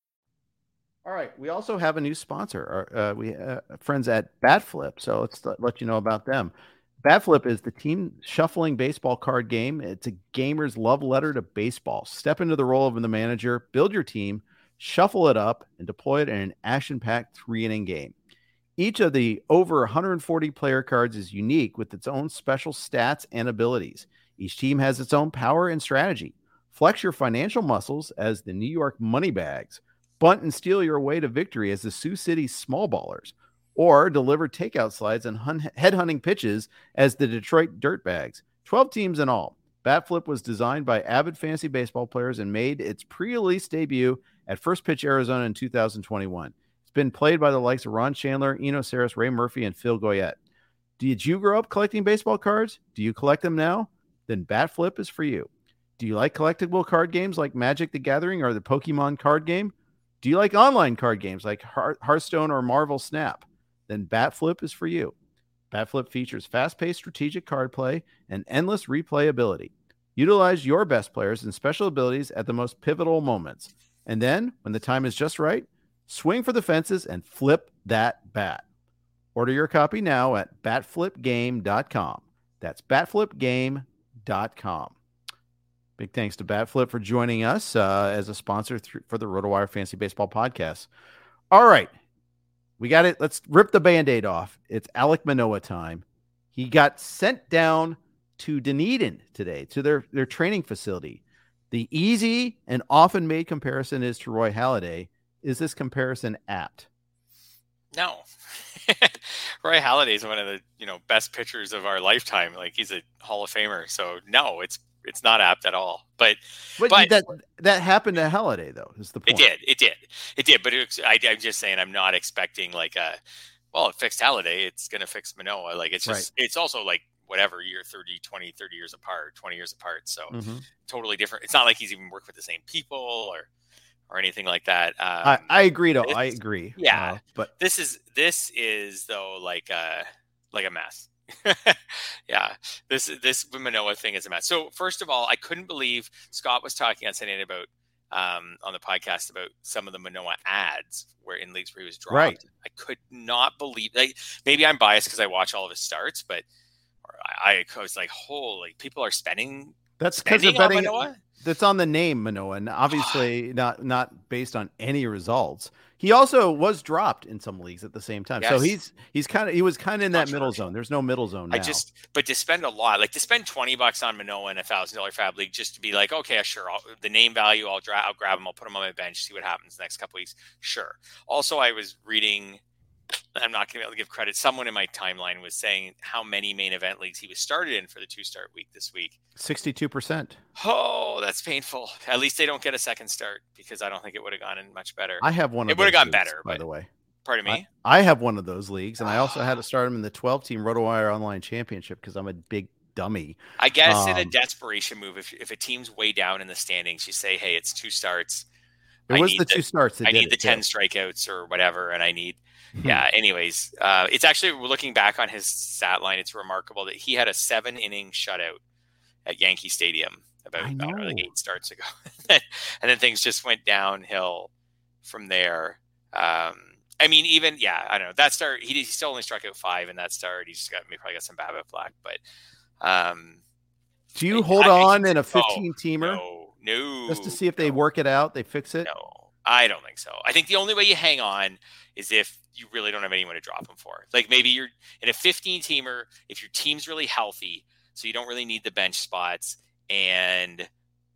All right. We also have a new sponsor. Uh, we uh, friends at Batflip. So let's let you know about them. Batflip is the team shuffling baseball card game. It's a gamer's love letter to baseball. Step into the role of the manager, build your team, shuffle it up, and deploy it in an action-packed three-inning game. Each of the over 140 player cards is unique with its own special stats and abilities. Each team has its own power and strategy. Flex your financial muscles as the New York Moneybags bunt and steal your way to victory as the Sioux City Small Ballers, or deliver takeout slides and hun- headhunting pitches as the Detroit Dirtbags. 12 teams in all. Batflip was designed by avid fantasy baseball players and made its pre-release debut at First Pitch Arizona in 2021. It's been played by the likes of Ron Shandler, Eno Sarris, Ray Murphy, and Phil Goyette. Did you grow up collecting baseball cards? Do you collect them now? Then Batflip is for you. Do you like collectible card games like Magic the Gathering or the Pokemon card game? Do you like online card games like Hearthstone or Marvel Snap? Then Batflip is for you. Batflip features fast paced strategic card play and endless replayability. Utilize your best players and special abilities at the most pivotal moments. And then, when the time is just right, swing for the fences and flip that bat. Order your copy now at batflipgame.com. That's batflipgame.com. Big thanks to Batflip for joining us uh, as a sponsor th- for the RotoWire Fantasy Baseball podcast. All right. We got it. Let's rip the band aid off. It's Alek Manoah time. He got sent down to Dunedin today to their, their training facility. The easy and often made comparison is to Roy Halladay. Is this comparison apt? No. Roy Halladay is one of the you know best pitchers of our lifetime. Like he's a Hall of Famer. So no, it's it's not apt at all. But but, but that that happened to Halladay though. Is the point? It did. It did. It did. But it, I, am just saying, I'm not expecting like a well, it fixed Halladay. It's going to fix Manoah. Like it's just right. it's also like whatever year 30 20 30 years apart 20 years apart so mm-hmm. totally different it's not like he's even worked with the same people or or anything like that um, I, I agree though i agree yeah uh, but this is this is though like a like a mess yeah, this this Manoah thing is a mess. So first of all, I couldn't believe Scott was talking on Sunday about um, on the podcast about some of the Manoah ads where in leagues where he was dropped. Right. I could not believe like maybe I'm biased because I watch all of his starts, but I, I was like, holy, people are spending. That's because they're on betting. That's on the name Manoah, and obviously not not based on any results. He also was dropped in some leagues at the same time, so he's he's kind of he was kind of in that middle Controversial. zone. There's no middle zone now. I just, but to spend a lot, like to spend twenty bucks on Manoah in a thousand dollar FAAB league, just to be like, okay, uh, sure, I'll, the name value, I'll, dra- I'll grab him, I'll put him on my bench, see what happens the next couple weeks. Sure. Also, I was reading. I'm not going to be able to give credit. Someone in my timeline was saying how many main event leagues he was started in for the two start week this week. sixty-two percent. Oh, that's painful. At least they don't get a second start because I don't think it would have gone in much better. I have one. It of would've those gone leagues, better, by the way. Pardon me. I, I have one of those leagues, and I also had to start him in the 12 team RotoWire Online Championship because I'm a big dummy. I guess in a Um, desperation move, if, if a team's way down in the standings, you say, hey, it's two starts. It I was need the the- two starts. That I did need the it, too. 10 strikeouts or whatever. And I need. Yeah, anyways, uh, it's actually, looking back on his stat line. It's remarkable that he had a seven inning shutout at Yankee Stadium about, I I don't know, like eight starts ago. and then things just went downhill from there. Um, I mean, even, yeah, I don't know. That start, he, he still only struck out five in that start. He's got, he probably got some BABIP black, but, um, Do you I- hold on in a oh, 15 teamer no, no. just to see if they work it out? They fix it? No, I don't think so. I think the only way you hang on is if you really don't have anyone to drop them for. Like maybe you're in a 15 teamer, if your team's really healthy, so you don't really need the bench spots, and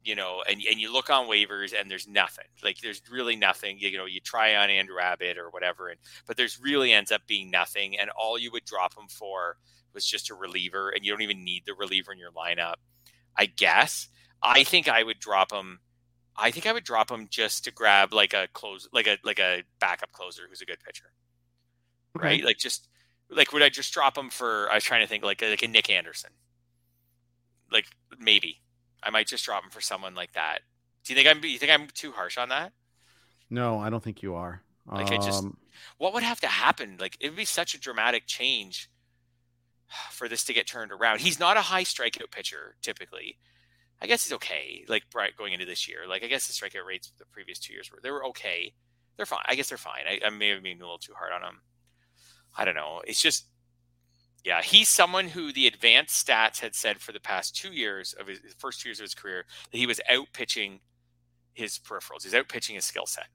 you know, and and you look on waivers and there's nothing. Like there's really nothing. You, know, you try on Andrew Abbott or whatever, and but there's really ends up being nothing, and all you would drop them for was just a reliever, and you don't even need the reliever in your lineup. I guess. I think I would drop him. I think I would drop him just to grab like a close, like a like a backup closer who's a good pitcher, Okay. right? Like just like would I just drop him for? I was trying to think like a, like a Nick Anderson, like maybe I might just drop him for someone like that. Do you think I'm? You think I'm too harsh on that? No, I don't think you are. Like, I just- Um, What would have to happen? Like it would be such a dramatic change for this to get turned around. He's not a high strikeout pitcher typically. I guess he's okay. Like right going into this year, like I guess the strikeout rates the previous two years were they were okay. They're fine. I guess they're fine. I, I may have been a little too hard on him. I don't know. It's just, yeah, he's someone who the advanced stats had said for the past two years of his, his first two years of his career that he was out pitching his peripherals. He's out pitching his skill set.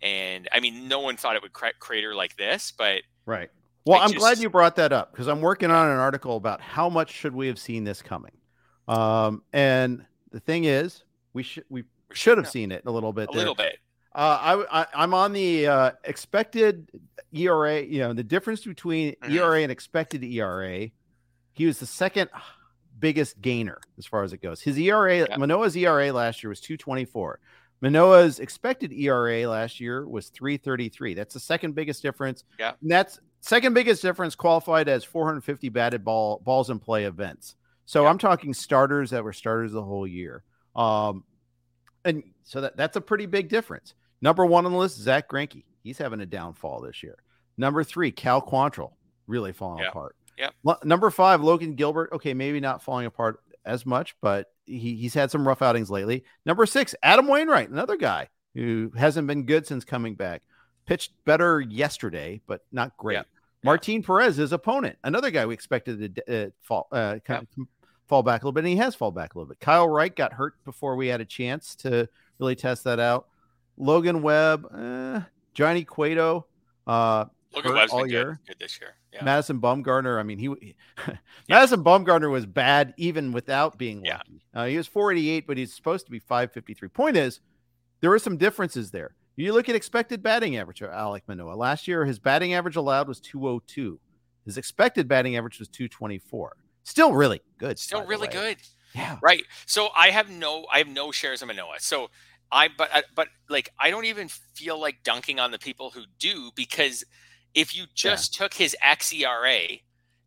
And I mean, no one thought it would cra- crater like this, but right. Well, I I'm glad you brought that up because I'm working on an article about how much should we have seen this coming. Um, and the thing is, we should we should have seen it a little bit. a there. little bit. Uh, I, I I'm on the uh, expected ERA. You know the difference between Mhm. ERA and expected ERA. He was the second biggest gainer as far as it goes. His ERA, Yeah. Manoah's ERA last year was 224. Manoah's expected ERA last year was 333. That's the second biggest difference. Yeah. And that's second biggest difference qualified as 450 batted ball balls in play events. So Yeah. I'm talking starters that were starters the whole year. Um, and so that, that's a pretty big difference. Number one on the list, Zack Greinke. He's having a downfall this year. Number three, Cal Quantrill, really falling Yeah. apart. Yep. Lo- Number five, Logan Gilbert. Okay, maybe not falling apart as much, but he, he's had some rough outings lately. Number six, Adam Wainwright, another guy who hasn't been good since coming back. Pitched better yesterday, but not great. Yeah. Martin Perez, his opponent, another guy we expected to uh, fall uh, kind of fall back a little bit, and he has fall back a little bit. Kyle Wright got hurt before we had a chance to really test that out. Logan Webb, eh, Johnny Cueto, uh, Logan Webb's all year. good, good this year. Yeah. Madison Bumgarner. I mean, he Madison Bumgarner was bad even without being Yeah. lucky. Uh, he was 488, but he's supposed to be 553. Point is, there are some differences there. You look at expected batting average of Alek Manoah. Last year, his batting average allowed was 202. His expected batting average was 224. Still really good. Still really good. Yeah. Right. So I have no I have no shares of Manoah. So I but I- but like I don't even feel like dunking on the people who do because if you just took his xERA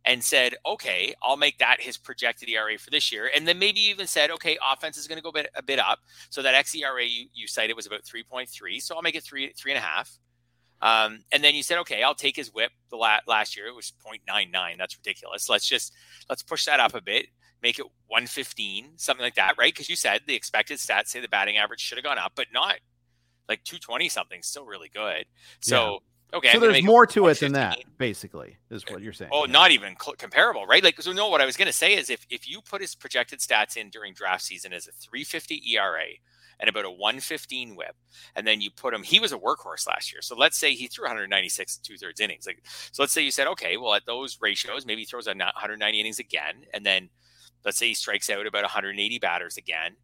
and said, "Okay, I'll make that his projected ERA for this year," and then maybe even said, "Okay, offense is going to go a bit, a bit up," so that xERA you, you cited was about three point three, so I'll make it three three and a half. Um, and then you said, "Okay, I'll take his WHIP." The la- last year it was 0.99. That's ridiculous. Let's just let's push that up a bit make it 115, something like that, right? Because you said the expected stats say the batting average should have gone up, but not like 220 something, still really good. So, yeah. Okay. So there's more to it than that, basically, is what you're saying. Oh, yeah. not even cl- comparable, right? Like, so no, what I was going to say is if, if you put his projected stats in during draft season as a 350 ERA, and about a 115 whip. And then you put him, he was a workhorse last year. So let's say he threw 196 two thirds innings. Like, so let's say you said, okay, well, at those ratios, maybe he throws 190 innings again. And then let's say he strikes out about 180 batters again,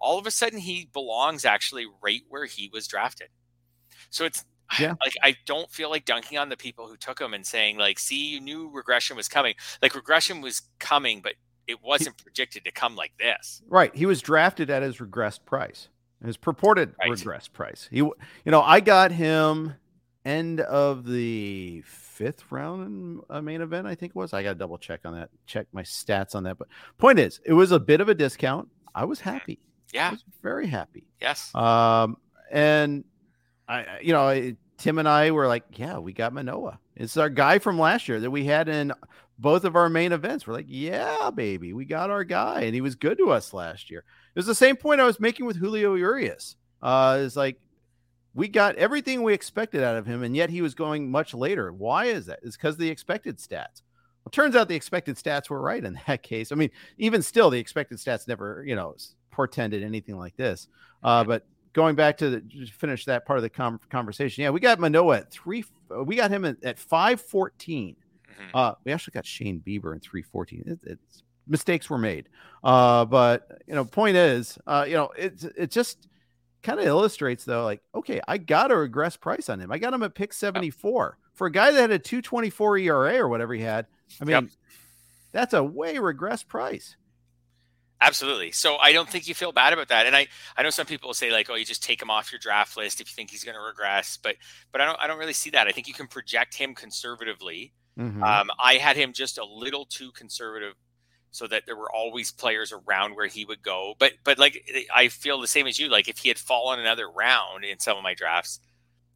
all of a sudden he belongs actually right where he was drafted. So it's yeah. like I don't feel like dunking on the people who took him and saying like, see, you knew regression was coming. Like regression was coming, but it wasn't predicted to come like this. Right. He was drafted at his regressed price. His purported right. regress price. He, you know, I got him end of the fifth round in a main event, I think it was. I got to double check on that, check my stats on that. But point is, it was a bit of a discount. I was happy. Yeah. Was very happy. Yes. Um, and I, you know, Tim and I were like, yeah, we got Manoah. It's our guy from last year that we had in both of our main events. We're like, yeah, baby, we got our guy. And he was good to us last year. It was the same point I was making with Julio Urias. Uh, it's like, we got everything we expected out of him, and yet he was going much later. Why is that? It's because the expected stats. Well, turns out the expected stats were right in that case. I mean, even still, the expected stats never, you know, portended anything like this. Uh, but going back to the, finish that part of the com- conversation, yeah, we got Manoah at three. We got him at, at five fourteen. Mm-hmm. Uh, we actually got Shane Bieber in three fourteen. It, it's mistakes were made. Uh, but you know, point is, uh, you know, it's it just kind of illustrates though, like, okay, I got a regress price on him. I got him at pick 74 for a guy that had a 224 ERA or whatever he had. I mean, yep. that's a way regress price. Absolutely. So I don't think you feel bad about that. And I, I know some people will say like, oh, you just take him off your draft list if you think he's going to regress. But but I don't I don't really see that. I think you can project him conservatively. Mm-hmm. Um, I had him just a little too conservative so that there were always players around where he would go. But but like I feel the same as you. Like if he had fallen another round in some of my drafts,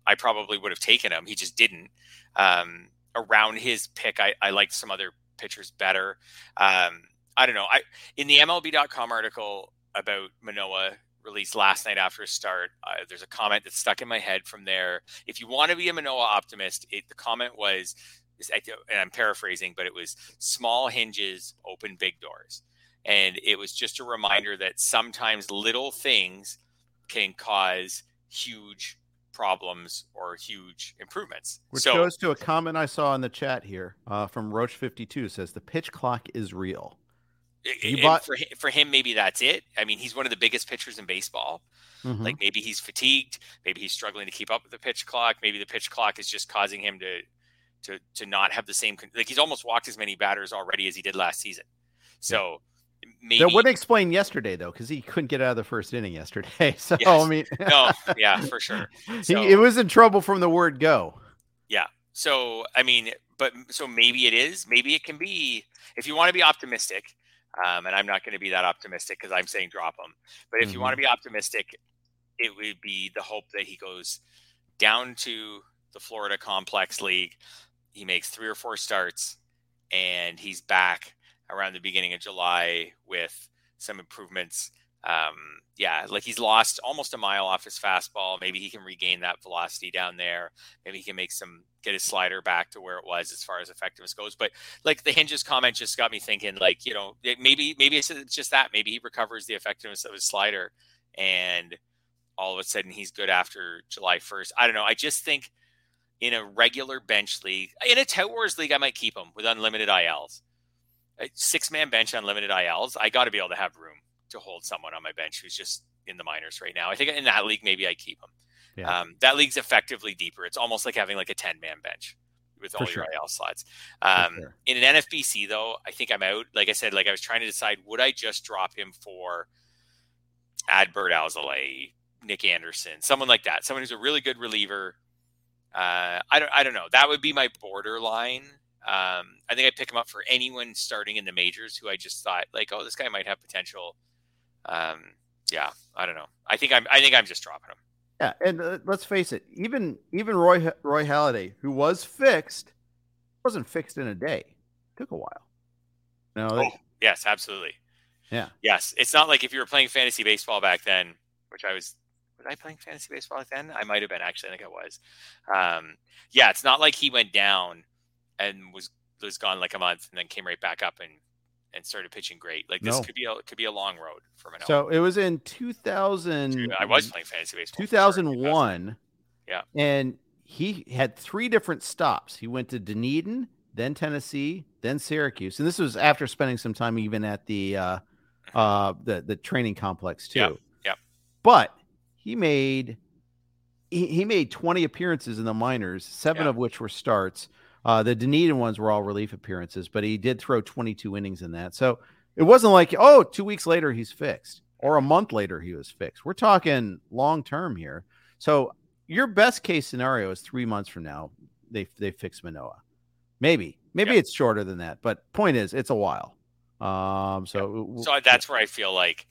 I probably would have taken him. He just didn't. Um, around his pick, I, I liked some other pitchers better. Um, I don't know. I in the MLB.com article about Manoah released last night after a start. Uh, there's a comment that stuck in my head from there. If you want to be a Manoah optimist, it, the comment was and I'm paraphrasing, but it was small hinges open big doors. And it was just a reminder that sometimes little things can cause huge problems or huge improvements. Which so, goes to a comment I saw in the chat here uh, from Roach52 says the pitch clock is real. You bought for him, for him, maybe that's it. I mean, he's one of the biggest pitchers in baseball. Mm-hmm. Like maybe he's fatigued, maybe he's struggling to keep up with the pitch clock. Maybe the pitch clock is just causing him to to to not have the same like he's almost walked as many batters already as he did last season. So yeah. maybe that would explain yesterday though, because he couldn't get out of the first inning yesterday. So yes. I mean, no, yeah, for sure. So, he it was in trouble from the word go. Yeah. So I mean, but so maybe it is. Maybe it can be if you want to be optimistic. Um, and I'm not going to be that optimistic because I'm saying drop him. But if mm-hmm. you want to be optimistic, it would be the hope that he goes down to the Florida Complex League, he makes three or four starts and he's back around the beginning of July with some improvements. Um, yeah, like he's lost almost a mile off his fastball. Maybe he can regain that velocity down there. Maybe he can make some get his slider back to where it was as far as effectiveness goes. But like the hinges comment just got me thinking, like you know, maybe maybe it's just that. Maybe he recovers the effectiveness of his slider, and all of a sudden he's good after July first. I don't know. I just think in a regular bench league. In a Tout Wars league, I might keep him with unlimited ILs. Six man bench, unlimited ILs. I got to be able to have room to hold someone on my bench who's just in the minors right now. I think in that league, maybe I keep him. Yeah. Um, that league's effectively deeper. It's almost like having like a 10 man bench with all For your sure. IL slots. Um, sure. In an NFBC, though, I think I'm out. Like I said, like I was trying to decide would I just drop him for Adbert Alzolay, Nick Anderson, someone like that, someone who's a really good reliever uh, I don't I don't know. That would be my borderline. Um, I think I'd pick him up for anyone starting in the majors who I just thought like, oh, this guy might have potential. Um, yeah, I don't know. I think I'm I think I'm just dropping him. Yeah, and uh, let's face it, even even Roy Roy Halladay, who was fixed, wasn't fixed in a day. It took a while. No, oh, yes, absolutely. Yeah. Yes. It's not like if you were playing fantasy baseball back then, which I was was I playing fantasy baseball back then? I might have been actually. I think I was. Um, yeah, it's not like he went down and was was gone like a month and then came right back up and and started pitching great. Like this No. could be a could be a long road for Manoah. So it was in 2000. I was playing fantasy baseball. for sure in 2001. Yeah. And he had three different stops. He went to Dunedin, then Tennessee, then Syracuse. And this was after spending some time even at the uh uh the the training complex too. Yeah, yeah. But he made he, he made 20 appearances in the minors, seven Yeah. of which were starts. Uh the Dunedin ones were all relief appearances, but he did throw 22 innings in that. So it wasn't like, oh, two weeks later he's fixed or a month later he was fixed. We're talking long term here. So your best case scenario is three months from now they they fix Manoah. Maybe maybe Yeah. it's shorter than that, but point is it's a while. Um, so So that's where I feel like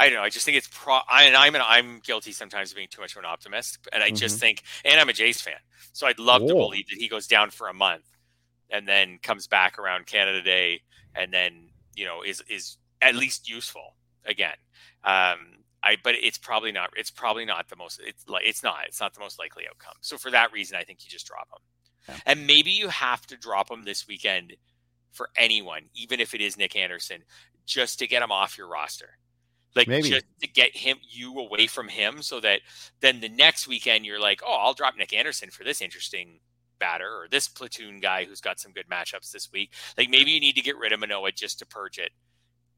I don't know. I just think it's pro. I, and I'm an, I'm guilty sometimes of being too much of an optimist, and I just think, and I'm a Jays fan, so I'd love to believe that he goes down for a month, and then comes back around Canada Day, and then you know is is at least useful again. Um, I but it's probably not. It's probably not the most. It's like it's not. It's not the most likely outcome. So for that reason, I think you just drop him, Yeah. and maybe you have to drop him this weekend for anyone, even if it is Nick Anderson, just to get him off your roster. Like Maybe. just to get him you away from him so that then the next weekend you're like, oh, I'll drop Nick Anderson for this interesting batter or this platoon guy who's got some good matchups this week. Like maybe you need to get rid of Manoah just to purge it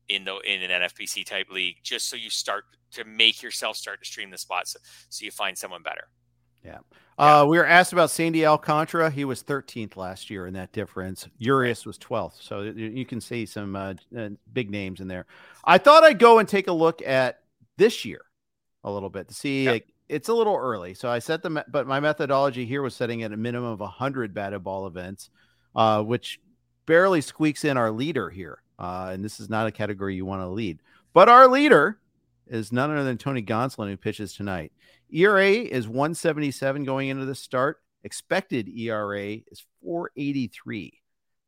in the in an NFBC type league, just so you start to make yourself start to stream the spots so, so you find someone better. Uh, we were asked about Sandy Alcantara. He was 13th last year in that difference. Urias was 12th. So you, can see some uh, uh, big names in there. I thought I'd go and take a look at this year a little bit to see. Like, it's a little early. So I set the, but my methodology here was setting at a minimum of 100 batted ball events, uh, which barely squeaks in our leader here. Uh, and this is not a category you want to lead. But our leader is none other than Tony Gonsolin, who pitches tonight. ERA is 177 going into the start. Expected ERA is 483.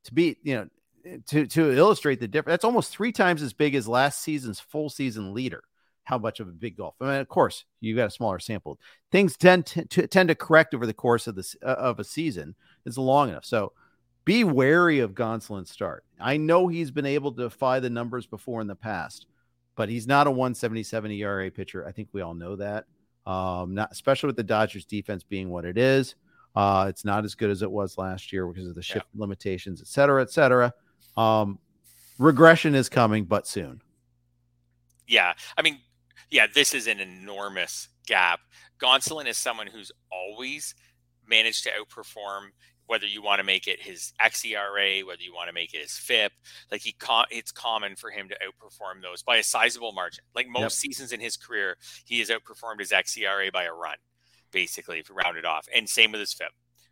To be, you know, to to illustrate the difference, that's almost three times as big as last season's full season leader. How much of a big golf? I mean, of course, you got a smaller sample. Things tend to, to tend to correct over the course of this uh, of a season. It's long enough. So be wary of Gonsolin's start. I know he's been able to defy the numbers before in the past, but he's not a 177 ERA pitcher. I think we all know that. Um, not especially with the Dodgers defense being what it is. Uh, it's not as good as it was last year because of the shift limitations, et cetera, et cetera. Um, regression is coming, but soon. Yeah. I mean, yeah, this is an enormous gap. Gonsolin is someone who's always managed to outperform whether you want to make it his xERA, whether you want to make it his FIP. Like he, it's common for him to outperform those by a sizable margin. Like most Yep. seasons in his career, he has outperformed his xERA by a run, basically, if you round it off. And same with his FIP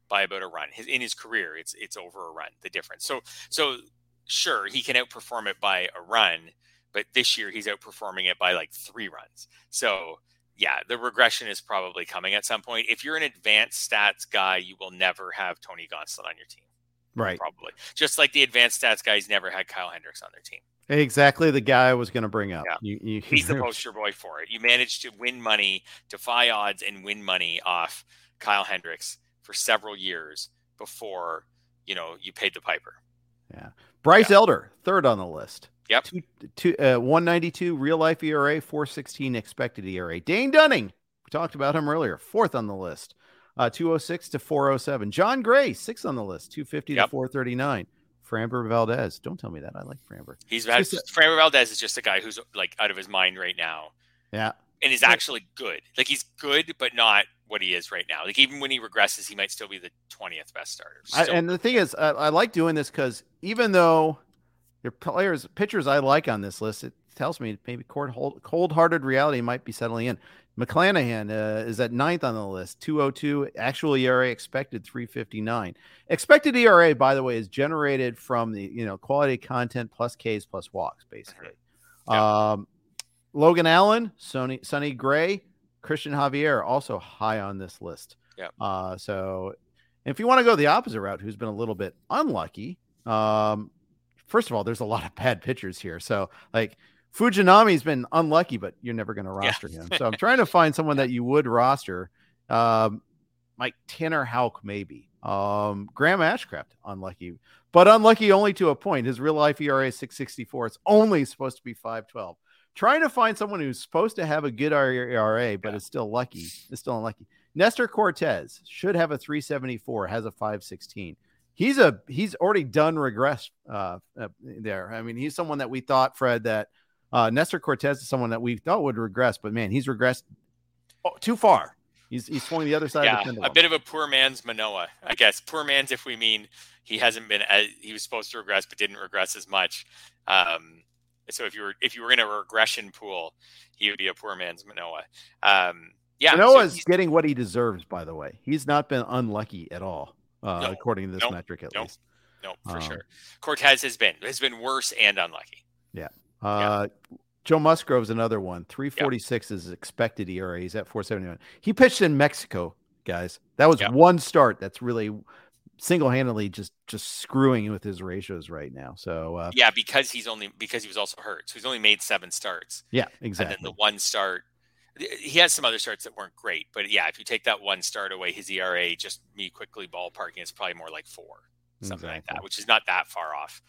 by about a run. His, in his career, it's it's over a run. The difference. So so sure he can outperform it by a run, but this year he's outperforming it by like three runs. So yeah, the regression is probably coming at some point. If you're an advanced stats guy, you will never have Tony Gonsolin on your team. Right. Probably. Just like the advanced stats guys never had Kyle Hendricks on their team. Exactly the guy I was going to bring up. Yeah. You, you, He's the poster boy for it. You managed to win money, defy odds, and win money off Kyle Hendricks for several years before you know you paid the piper. Yeah. Bryce Elder, third on the list. Yep. Two, two, uh, 192 real life ERA, 416 expected ERA. Dane Dunning, we talked about him earlier, fourth on the list, uh, 206 to 407. Jon Gray, sixth on the list, 250 to 439. Framber Valdez, don't tell me that. I like Framber. He's had Framber Valdez is just a guy who's like out of his mind right now. Yeah. and is actually good. Like he's good, but not what he is right now. Like even when he regresses, he might still be the twentieth best starter. I, and the thing is, I, I like doing this because even though your players, pitchers I like on this list, it tells me maybe cold, cold-hearted reality might be settling in. McClanahan uh, is at ninth on the list, 202 actual ERA, expected 359. Expected ERA, by the way, is generated from the you know quality content plus Ks plus walks, basically. Um, Logan Allen, Sonny, Sonny Gray, Cristian Javier, also high on this list. Yeah. Uh, so if you want to go the opposite route, who's been a little bit unlucky, um, first of all, there's a lot of bad pitchers here. So like Fujinami's been unlucky, but you're never going to Yeah. roster him. So I'm trying to find someone that you would roster. Um, like Tanner Houck, maybe. Um, Graham Ashcraft, unlucky, but unlucky only to a point. His real life ERA is 664. It's only supposed to be 512. Trying to find someone who's supposed to have a good ERA, but Yeah. is still lucky. Is still unlucky. Nestor Cortes should have a 374, has a 516. He's a he's already done regress uh, uh, there. I mean, he's someone that we thought, Fred, that uh, Nestor Cortes is someone that we thought would regress, but man, he's regressed too far. He's he's swung the other side of yeah, a bit of a poor man's Manoah, I guess. Poor man's if we mean he hasn't been as he was supposed to regress, but didn't regress as much. Um, so if you were if you were in a regression pool, he would be a poor man's Manoah. Um, yeah, Manoah's he's- getting what he deserves, by the way. He's not been unlucky at all, uh, No, according to this no, metric at no. least. no for um, sure. Cortes has been has been worse and unlucky. Yeah. Uh, Joe Musgrove's another one. 346 is expected ERA. He's at 471. He pitched in Mexico, guys. That was Yep. one start that's really single-handedly just just screwing with his ratios right now. So uh, Yeah, because he's only because he was also hurt, so he's only made seven starts, yeah, and exactly. then the one start. He has some other starts that weren't great, but yeah, if you take that one start away, his ERA, just me quickly ballparking, it's probably more like four, something like that, which is not that far off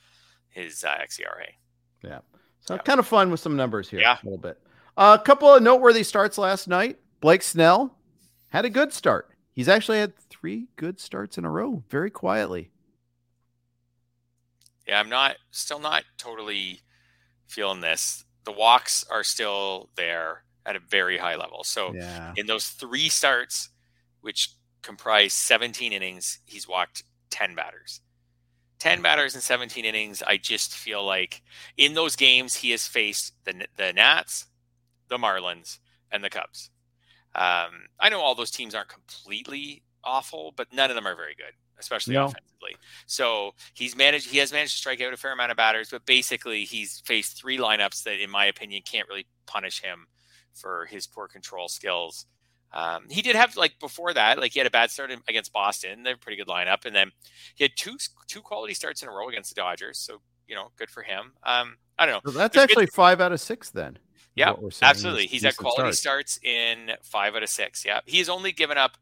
his uh, xERA. Yeah. So Yeah. kind of fun with some numbers here Yeah. a little bit. Uh, a couple of noteworthy starts last night. Blake Snell had a good start. He's actually had three good starts in a row, very quietly. Yeah, I'm not still not totally feeling this. The walks are still there at a very high level. So Yeah. in those three starts, which comprise 17 innings, he's walked 10 batters. 10 batters in 17 innings. I just feel like in those games, he has faced the, the Nats, the Marlins, and the Cubs. Um, I know all those teams aren't completely awful, but none of them are very good, especially No. offensively. So he's managed. He has managed to strike out a fair amount of batters, but basically he's faced three lineups that, in my opinion, can't really punish him for his poor control skills. Um, he did have like before that, like he had a bad start in- against Boston. They're a pretty good lineup, and then he had two two quality starts in a row against the Dodgers. So you know, good for him. Um, I don't know. So that's There's actually five out of six then. Yeah, what we're saying. Absolutely. He's had quality starts. starts in five out of six. Yeah. He's only given up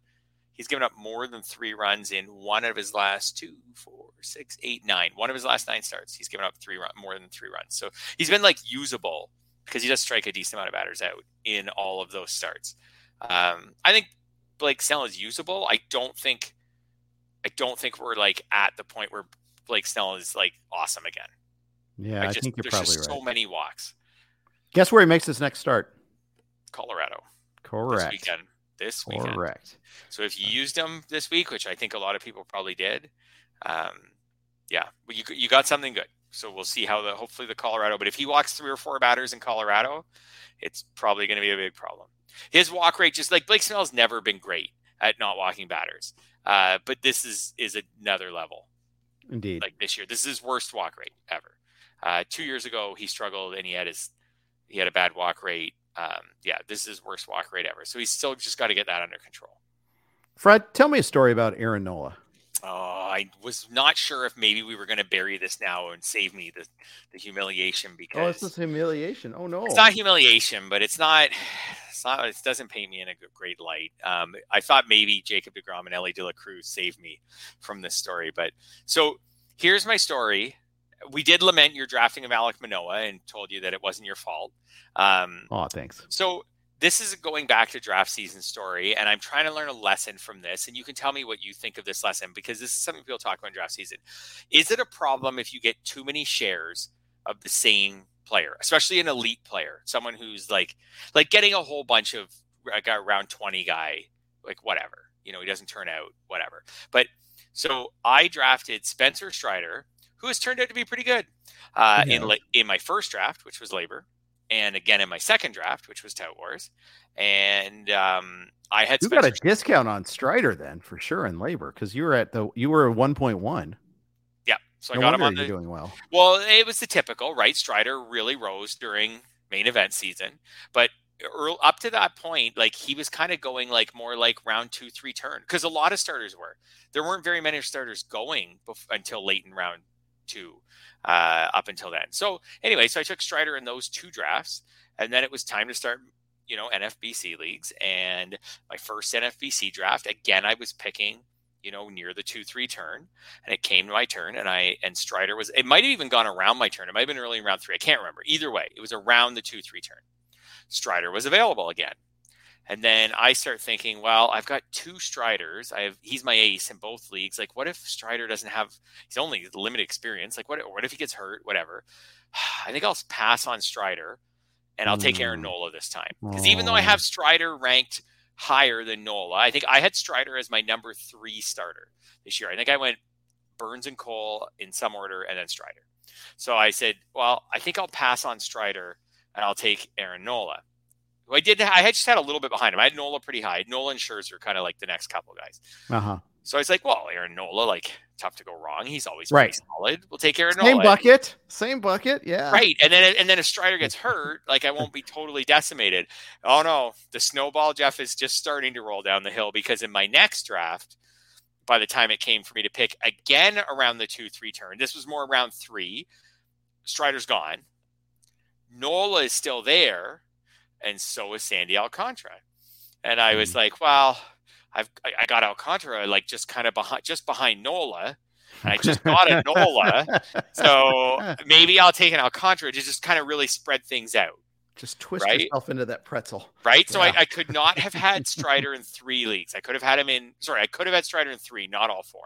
he's given up more than three runs in one of his last two, four, six, eight, nine. One of his last nine starts. He's given up three run more than three runs. So he's been like usable because he does strike a decent amount of batters out in all of those starts. Um, I think Blake Snell is usable. I don't think I don't think we're like at the point where Blake Snell is like awesome again. Yeah, I, just, think you're probably just right. so many walks. Guess where he makes his next start? Colorado Correct. this weekend. This weekend. Correct. So if you used them this week, which I think a lot of people probably did, um, yeah, you you got something good. So we'll see how the hopefully the Colorado. But if he walks three or four batters in Colorado, it's probably going to be a big problem. His walk rate, just like Blake Snell's never been great at not walking batters, uh, but this is is another level. Indeed. Like this year, this is his worst walk rate ever. Uh, two years ago, he struggled and he had his he had a bad walk rate. Um, yeah, this is his worst walk rate ever. So he's still just got to get that under control. Fred, tell me a story about Aaron Nola. Oh, I was not sure if maybe we were going to bury this now and save me the, the humiliation because Oh, it's just humiliation. Oh no. it's not humiliation, but it's not. It's not. It doesn't paint me in a great light. Um, I thought maybe Jacob deGrom and Elly De La Cruz saved me from this story, but so here's my story. We did lament your drafting of Alek Manoah and told you that it wasn't your fault. Um, Oh, thanks. so this is going back to draft season story, and I'm trying to learn a lesson from this. And you can tell me what you think of this lesson because this is something people talk about in draft season. Is it a problem if you get too many shares of the same player, especially an elite player, someone who's like like getting a whole bunch of like a round 20 guy, like whatever, you know, he doesn't turn out, whatever. But so I drafted Spencer Strider, who has turned out to be pretty good uh, in Yeah. la- in my first draft, which was LABR, and again in my second draft, which was Tout Wars, and um, I had You got a discount on Strider then for sure in LABR because you were at the you were a one point one. yeah, so I got him on you're the. doing well. Well, it was the typical, right? Strider really rose during main event season, but up to that point, like he was kind of going like more like round two, three turn because a lot of starters were. There weren't very many starters going bef- until late in round two uh, up until then. So anyway, so I took Strider in those two drafts, and then it was time to start, you know, NFBC leagues. And my first NFBC draft, again, I was picking, you know, near the two three turn, and it came to my turn, and I and Strider was. It might have even gone around my turn. It might have been early in round three. I can't remember. Either way, it was around the two three turn. Strider was available again. And then I start thinking, well, I've got two Striders. I have he's my ace in both leagues. Like, what if Strider doesn't have he's only limited experience? Like, what what if he gets hurt? Whatever. I think I'll pass on Strider and I'll take Aaron Mm. Nola this time. Because even though I have Strider ranked higher than Nola, I think I had Strider as my number three starter this year. I think I went Burns and Cole in some order and then Strider. So I said, well, I think I'll pass on Strider and I'll take Aaron Nola. Who I did. I had just had a little bit behind him. I had Nola pretty high. Nola and Scherzer kind of like the next couple guys. Uh huh. So I was like, well, Aaron Nola, like tough to go wrong. He's always Right. pretty solid. We'll take Aaron Same Nola. Same bucket. Same bucket. Yeah. Right. And then and then if Strider gets hurt, like I won't be totally decimated. Oh no, the snowball Jeff is just starting to roll down the hill because in my next draft, by the time it came for me to pick again around the two, three turn, this was more around three. Strider's gone. Nola is still there, and so is Sandy Alcantara. And I was like, well, I've I got Alcantara like just kind of behind just behind Nola. I just got a Nola. So maybe I'll take an Alcantara to just kind of really spread things out, just twist Right? yourself into that pretzel. right? So Yeah. I, I could not have had Strider in three leagues. I could have had him in, sorry, I could have had Strider in three, not all four.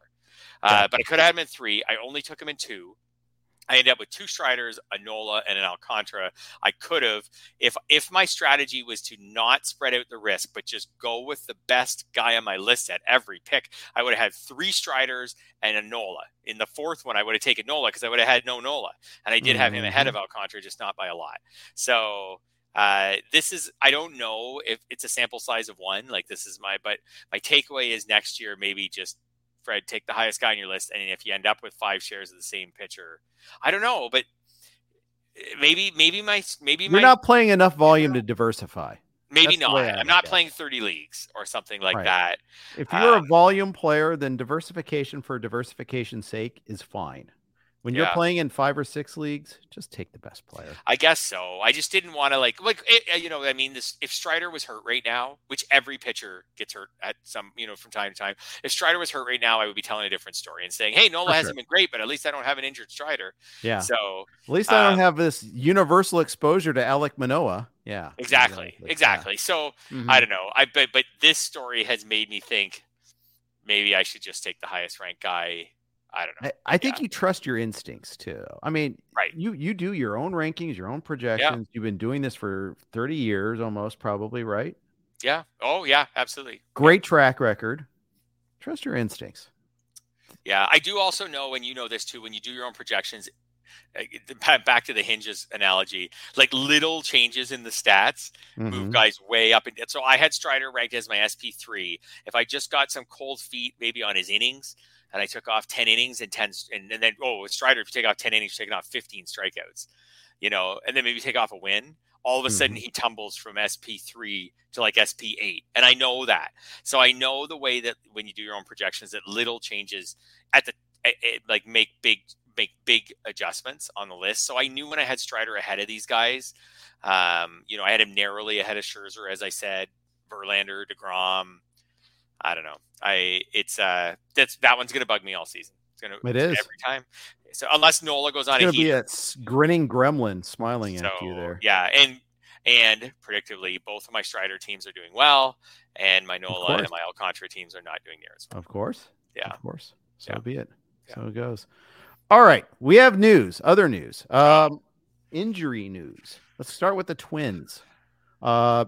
Uh, but I could have had him in three. I only took him in two. I ended up with two Striders, a Nola, and an Alcantara. I could have, if if my strategy was to not spread out the risk, but just go with the best guy on my list at every pick, I would have had three Striders and a Nola. In the fourth one, I would have taken Nola because I would have had no Nola, and I did have him ahead of Alcantara, just not by a lot. So uh, this is I don't know if it's a sample size of one. Like this is my, but my takeaway is next year maybe just Fred take the highest guy on your list, and if you end up with five shares of the same pitcher, I don't know, but eh, maybe maybe my maybe You're my not playing enough volume to diversify. maybe that's not. I'm not it. playing 30 leagues or something like Right. that. If you're Um, a volume player, then diversification for diversification's sake is fine. When you're playing in five or six leagues, just take the best player. I guess so. I just didn't want to like like it, you know. I mean, this if Strider was hurt right now, which every pitcher gets hurt at some you know from time to time. If Strider was hurt right now, I would be telling a different story and saying, "Hey, Nola For hasn't sure. been great, but at least I don't have an injured Strider." Yeah. So At least I don't um, have this universal exposure to Alek Manoah. Yeah. exactly, exactly. So Mhm. I don't know. I but but this story has made me think maybe I should just take the highest ranked guy. I don't know. I, I think Yeah. you trust your instincts too. I mean, Right. You you do your own rankings, your own projections. You've been doing this for 30 years almost, probably, right? Yeah. Oh yeah, absolutely. Great track record. Trust your instincts. Yeah, I do also know, and you know this too, when you do your own projections, the- ba- back to the hinges analogy, like little changes in the stats move Mhm. guys way up. And so I had Strider ranked as my SP3. If I just got some cold feet, maybe on his innings, and I took off 10 innings and 10, and, and then, oh, Strider, if you take off 10 innings, you're taking off 15 strikeouts, you know, and then maybe take off a win. All of a sudden, he tumbles from SP3 to like SP8. And I know that. So I know the way that when you do your own projections, that little changes at the, it, it, like make big, make big adjustments on the list. So I knew when I had Strider ahead of these guys, um, you know, I had him narrowly ahead of Scherzer, as I said, Verlander, deGrom. I don't know. I it's uh that's that one's gonna bug me all season. It's gonna It it's is. every time. So unless Nola goes on It's gonna be heat, a grinning gremlin smiling so at you there. yeah, and and predictably, both of my Strider teams are doing well, and my Nola and my Alcantara teams are not doing near as well. Of course. Yeah. Of course. So Yeah. be it. Yeah. So it goes. All right. We have news, other news. Um, injury news. Let's start with the twins. Uh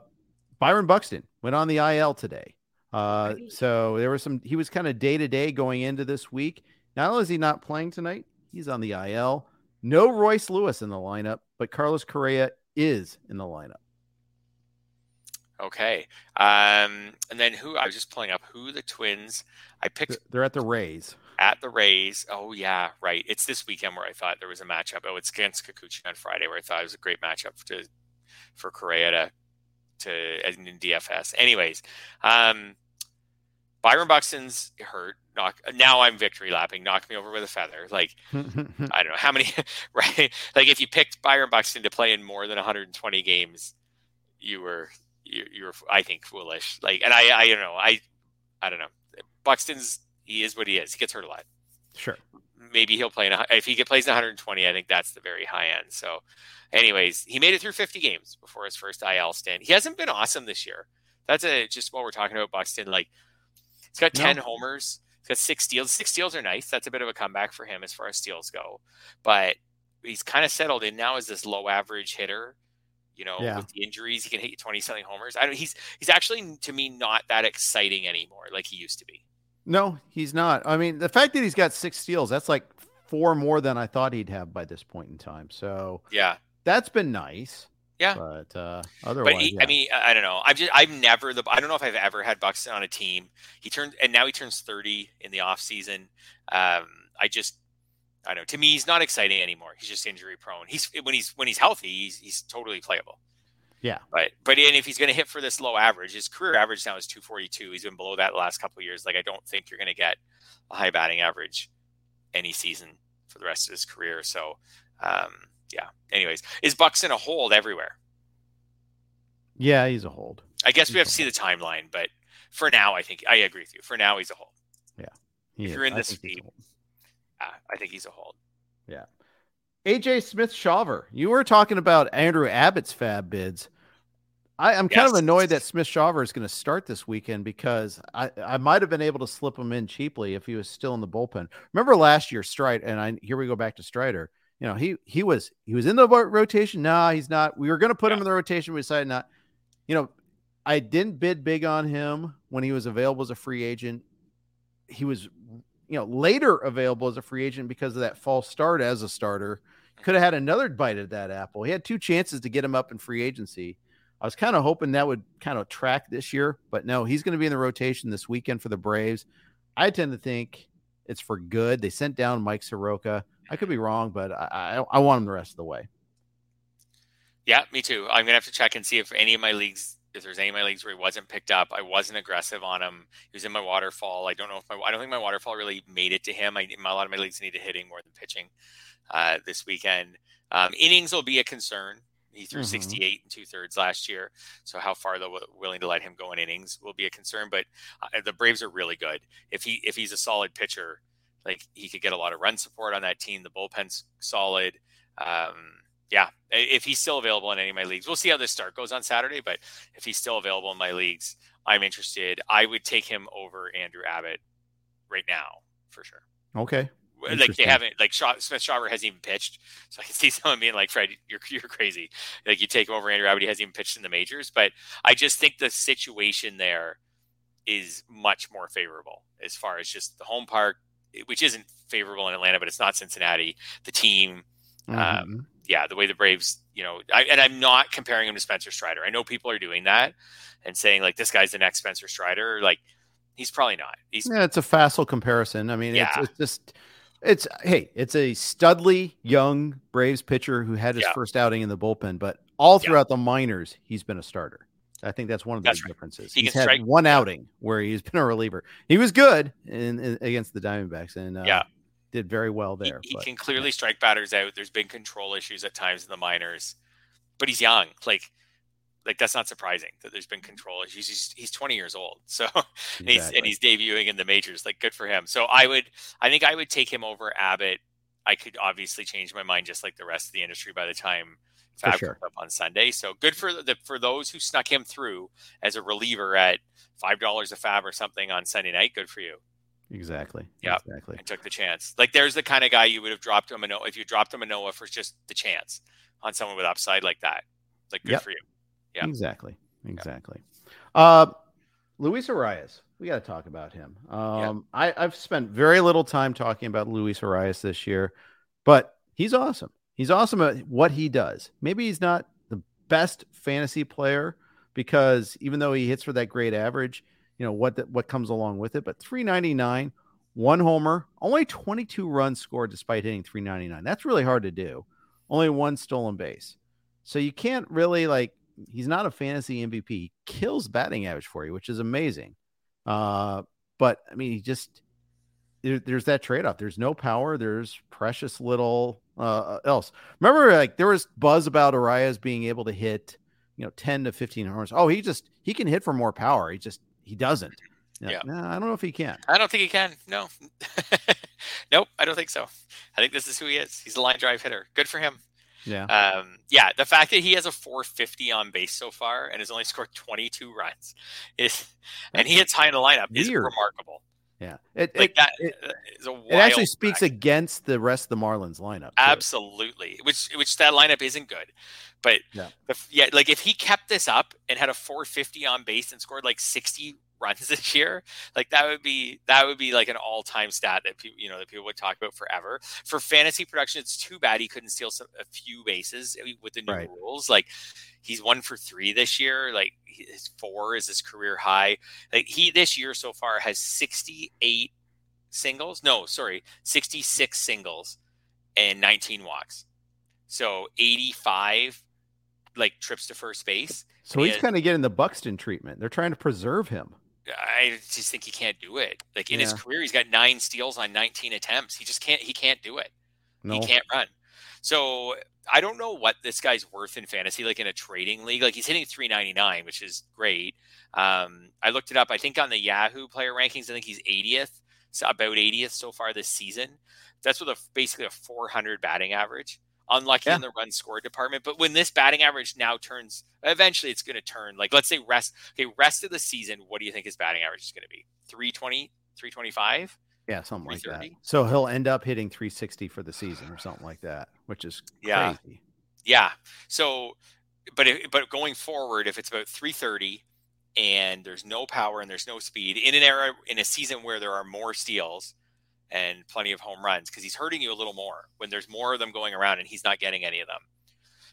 Byron Buxton went on the IL today. Uh so there was some he was kind of day to day going into this week. Not only is he not playing tonight, he's on the IL. No Royce Lewis in the lineup, but Carlos Correa is in the lineup. Okay, um, and then who I was just pulling up who the Twins. I picked They're- They're at the Rays. at the Rays. Oh yeah, right. It's this weekend where I thought there was a matchup. Oh, it's against Kikuchi on Friday where I thought it was a great matchup to for Correa to to in DFS. Anyways, um, Byron Buxton's hurt. Knock now I'm victory lapping. Knock me over with a feather. Like I don't know how many. Right? Like if you picked Byron Buxton to play in more than 120 games, you were you, you were I think foolish. Like and I I don't know I I don't know. Buxton's he is what he is. He gets hurt a lot. Sure. Maybe he'll play in a, if he gets plays in 120. I think that's the very high end. So, anyways, he made it through 50 games before his first IL stint. He hasn't been awesome this year. That's a just what we're talking about. Buxton, like he's got 10 no. homers. He's got six steals. Six steals are nice. That's a bit of a comeback for him as far as steals go. But he's kind of settled in now as this low average hitter. You know, yeah. with the injuries, he can hit 20 something homers. I don't. He's he's actually to me not that exciting anymore, like he used to be. No, he's not. I mean, the fact that he's got six steals, that's like four more than I thought he'd have by this point in time. So yeah, that's been nice. Yeah, but uh, otherwise, but he, yeah. I mean, I don't know. I've just, I've never the. I don't know if I've ever had Buxton on a team. He turned, and now he turns thirty in the off season. Um, I just, I don't know. To me, he's not exciting anymore. He's just injury prone. He's when he's when he's healthy, he's he's totally playable. Yeah. But but and if he's going to hit for this low average, his career average now is 242. He's been below that the last couple of years. Like I don't think you're going to get a high batting average any season for the rest of his career. So um, yeah. Anyways, is Buxton a hold everywhere? Yeah, he's a hold. I guess he's we have to see the timeline, but for now, I think I agree with you. For now, he's a hold. Yeah. If you're in this speed, yeah, I think he's a hold. Yeah. AJ Smith Shawver, you were talking about Andrew Abbott's FAAB bids. I, am kind yes. of annoyed that Smith Shawver is going to start this weekend because I, I might have been able to slip him in cheaply if he was still in the bullpen. Remember last year, Strider, and I here we go back to Strider. You know, he he was he was in the rotation. Nah, he's not. We were going to put yeah. him in the rotation. We decided not. You know, I didn't bid big on him when he was available as a free agent. He was, you know, later available as a free agent because of that false start as a starter. Could have had another bite at that apple. He had two chances to get him up in free agency I was kind of hoping that would kind of track this year, but no, he's going to be in the rotation this weekend for the Braves. I tend to think it's for good. They sent down Mike Soroka. I could be wrong, but I, I, I want him the rest of the way. Yeah, me too. I'm gonna have to check and see if any of my leagues, if there's any of my leagues where he wasn't picked up. I wasn't aggressive on him. He was in my waterfall. I don't know if my I don't think my waterfall really made it to him. I a lot of my leagues needed hitting more than pitching uh, this weekend. Um, innings will be a concern. He threw mm-hmm. 68 and two thirds last year. So how far they're willing to let him go in innings will be a concern. But uh, the Braves are really good. If he if he's a solid pitcher, like he could get a lot of run support on that team. The bullpen's solid. Um, yeah, if he's still available in any of my leagues, we'll see how this start goes on Saturday. But if he's still available in my leagues, I'm interested. I would take him over Andrew Abbott right now for sure. Okay, like they haven't like Shaw, Smith Shawver hasn't even pitched, so I can see someone being like, "Fred, you're you're crazy." Like you take him over Andrew Abbott, he hasn't even pitched in the majors. But I just think the situation there is much more favorable as far as just the home park, which isn't favorable in Atlanta, but it's not Cincinnati. The team, um, mm-hmm. um, yeah, the way the Braves, you know, I, and I'm not comparing him to Spencer Strider. I know people are doing that and saying like this guy's the next Spencer Strider. Like he's probably not. He's yeah, it's a facile comparison. I mean, yeah. it's, it's just it's hey, it's a studly young Braves pitcher who had his yeah. first outing in the bullpen, but all throughout yeah. the minors, he's been a starter. I think that's one of the right. differences. He he's had strike. one outing where he's been a reliever. He was good in, in against the Diamondbacks and uh, yeah, did very well there. He, he can clearly yeah. strike batters out. There's been control issues at times in the minors, but he's young. Like like that's not surprising that there's been control issues. He's he's 20 years old, so and he's and he's debuting in the majors. Like good for him. So I would I think I would take him over Abbott. I could obviously change my mind just like the rest of the industry by the time FAAB sure. up on Sunday. So good for the for those who snuck him through as a reliever at five dollars a FAAB or something on Sunday night. Good for you. Exactly. Yeah. Exactly. And took the chance. Like there's the kind of guy you would have dropped him a Manoah if you dropped him a Manoah for just the chance on someone with upside like that. Like good yep. for you. Yeah. Exactly. Exactly. Yeah. Uh, Luis Arraez. We got to talk about him. Um. I, I've spent very little time talking about Luis Arraez this year, but he's awesome. He's awesome at what he does. Maybe he's not the best fantasy player because even though he hits for that great average, you know what the, what comes along with it. But 399, one homer, only 22 runs scored despite hitting 399. That's really hard to do. Only one stolen base. So you can't really like he's not a fantasy MVP. He kills batting average for you, which is amazing. Uh, but I mean, he just there, there's that trade off. There's no power. There's precious little uh, else. Remember, like there was buzz about Arraez being able to hit, you know, 10 to 15 homers. Oh, he just he can hit for more power. He just he doesn't. Yeah. Nah, I don't know if he can. I don't think he can. No. nope. I don't think so. I think this is who he is. He's a line drive hitter. Good for him. Yeah. Um, yeah. The fact that he has a 450 on base so far and has only scored 22 runs is, and he hits high in the lineup weird. is remarkable. Yeah, it, like it, that it, uh, it actually speaks against the rest of the Marlins lineup. Absolutely, which which that lineup isn't good, but yeah. The, yeah, like if he kept this up and had a 450 on base and scored like 60 runs this year, like that would be that would be like an all time stat that people you know that people would talk about forever. For fantasy production, it's too bad he couldn't steal some, a few bases eh, with the new right. rules. Like he's one for three this year. Like his four is his career high. Like he this year so far has 68 singles. No, sorry, 66 singles and 19 walks. So 85 like trips to first base. So he's kind of getting the Buxton treatment. They're trying to preserve him. I just think he can't do it. Like in yeah. his career, he's got nine steals on 19 attempts. He just can't. He can't do it. No. He can't run. So I don't know what this guy's worth in fantasy, like in a trading league. Like he's hitting 399, which is great. Um, I looked it up. I think on the Yahoo player rankings, I think he's 80th, so about 80th so far this season. That's with a basically a 400 batting average. Unlucky yeah. in the run score department, but when this batting average now turns, eventually it's going to turn. Like let's say rest, okay, rest of the season. What do you think his batting average is going to be? 320, 325. Yeah, something like that. So he'll end up hitting 360 for the season or something like that, which is yeah. crazy. Yeah. So, but if, but going forward, if it's about 330 and there's no power and there's no speed in an era in a season where there are more steals and plenty of home runs, because he's hurting you a little more when there's more of them going around and he's not getting any of them.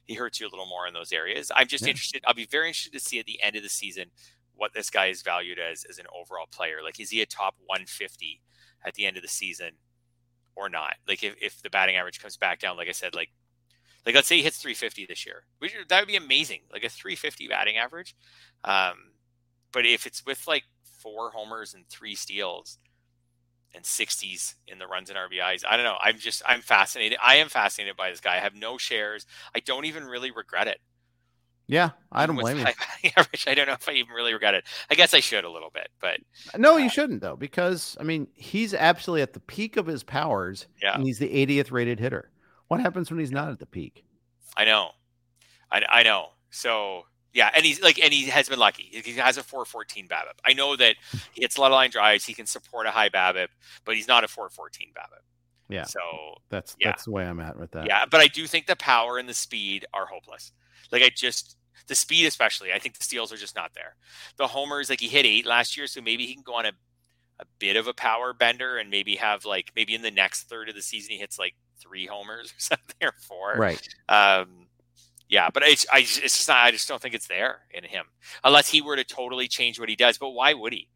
He hurts you a little more in those areas. I'm just yeah. interested. I'll be very interested to see at the end of the season what this guy is valued as as an overall player. Like, is he a top 150? at the end of the season or not. Like if, if the batting average comes back down, like I said, like like let's say he hits 350 this year, which, that would be amazing, like a 350 batting average. Um, but if it's with like four homers and three steals and 60s in the runs and RBIs, I don't know. I'm just I'm fascinated. I am fascinated by this guy. I have no shares. I don't even really regret it. Yeah, I don't blame you. Average, I don't know if I even really regret it. I guess I should a little bit, but no, uh, you shouldn't though, because I mean he's absolutely at the peak of his powers. Yeah, and he's the 80th rated hitter. What happens when he's not at the peak? I know, I, I know. So yeah, and he's like, and he has been lucky. He has a 414 BABIP. I know that he hits a lot of line drives. He can support a high BABIP, but he's not a 414 BABIP. Yeah. So that's yeah. that's the way I'm at with that. Yeah, but I do think the power and the speed are hopeless. Like I just the speed especially. I think the steals are just not there. The homers, like he hit eight last year, so maybe he can go on a a bit of a power bender and maybe have like maybe in the next third of the season he hits like three homers or something or four. Right. Um, yeah, but it's I it's just not, I just don't think it's there in him unless he were to totally change what he does. But why would he?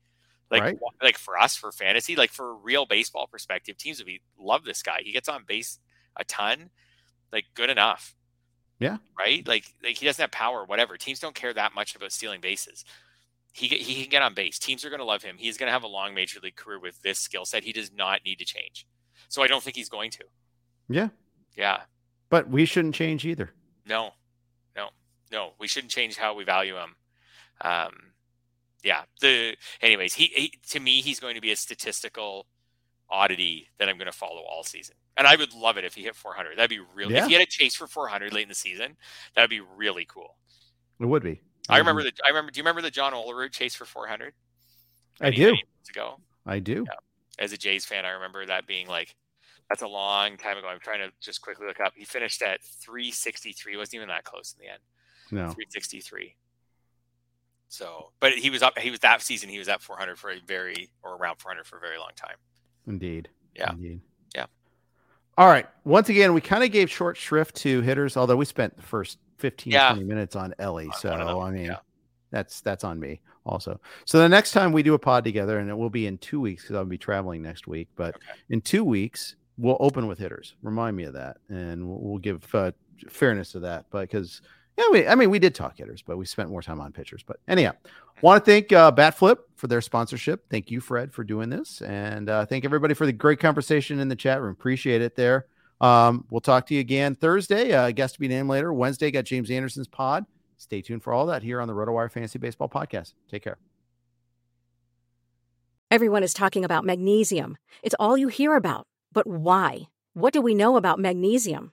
Like right. like for us for fantasy, like for a real baseball perspective, teams would be love this guy. He gets on base a ton, like good enough. Yeah. Right. Like, like he doesn't have power, whatever. Teams don't care that much about stealing bases. He he can get on base. Teams are going to love him. He's going to have a long major league career with this skill set. He does not need to change. So I don't think he's going to. Yeah. Yeah. But we shouldn't change either. No. No. We shouldn't change how we value him. Um, yeah. The anyways, he, he to me he's going to be a statistical oddity that I'm going to follow all season. And I would love it if he hit 400. That'd be really. Yeah. If he had a chase for 400 late in the season, that'd be really cool. It would be. I, remember the. I remember. Do you remember the John Olerud chase for 400? I do. Ago. I do. Yeah. As a Jays fan, I remember that being like, that's a long time ago. I'm trying to just quickly look up. He finished at 363. wasn't even that close in the end. No. 363. So, but he was up. He was that season. He was at 400 for a very or around 400 for a very long time. Indeed. Yeah. Indeed. Yeah. All right. Once again, we kind of gave short shrift to hitters, although we spent the first 15, yeah. 20 minutes on Elly. So, I mean, yeah. that's that's on me also. So the next time we do a pod together, and it will be in two weeks because I'll be traveling next week, but okay. in two weeks, we'll open with hitters. Remind me of that, and we'll, we'll give uh, fairness to that. But because Yeah, we, I mean, we did talk hitters, but we spent more time on pitchers. But anyhow, want to thank uh, Batflip for their sponsorship. Thank you, Fred, for doing this, and uh, thank everybody for the great conversation in the chat room. Appreciate it there. Um, we'll talk to you again Thursday. Uh, guest to be named later. Wednesday got James Anderson's pod. Stay tuned for all that here on the RotoWire Fantasy Baseball Podcast. Take care. Everyone is talking about magnesium. It's all you hear about. But why? What do we know about magnesium?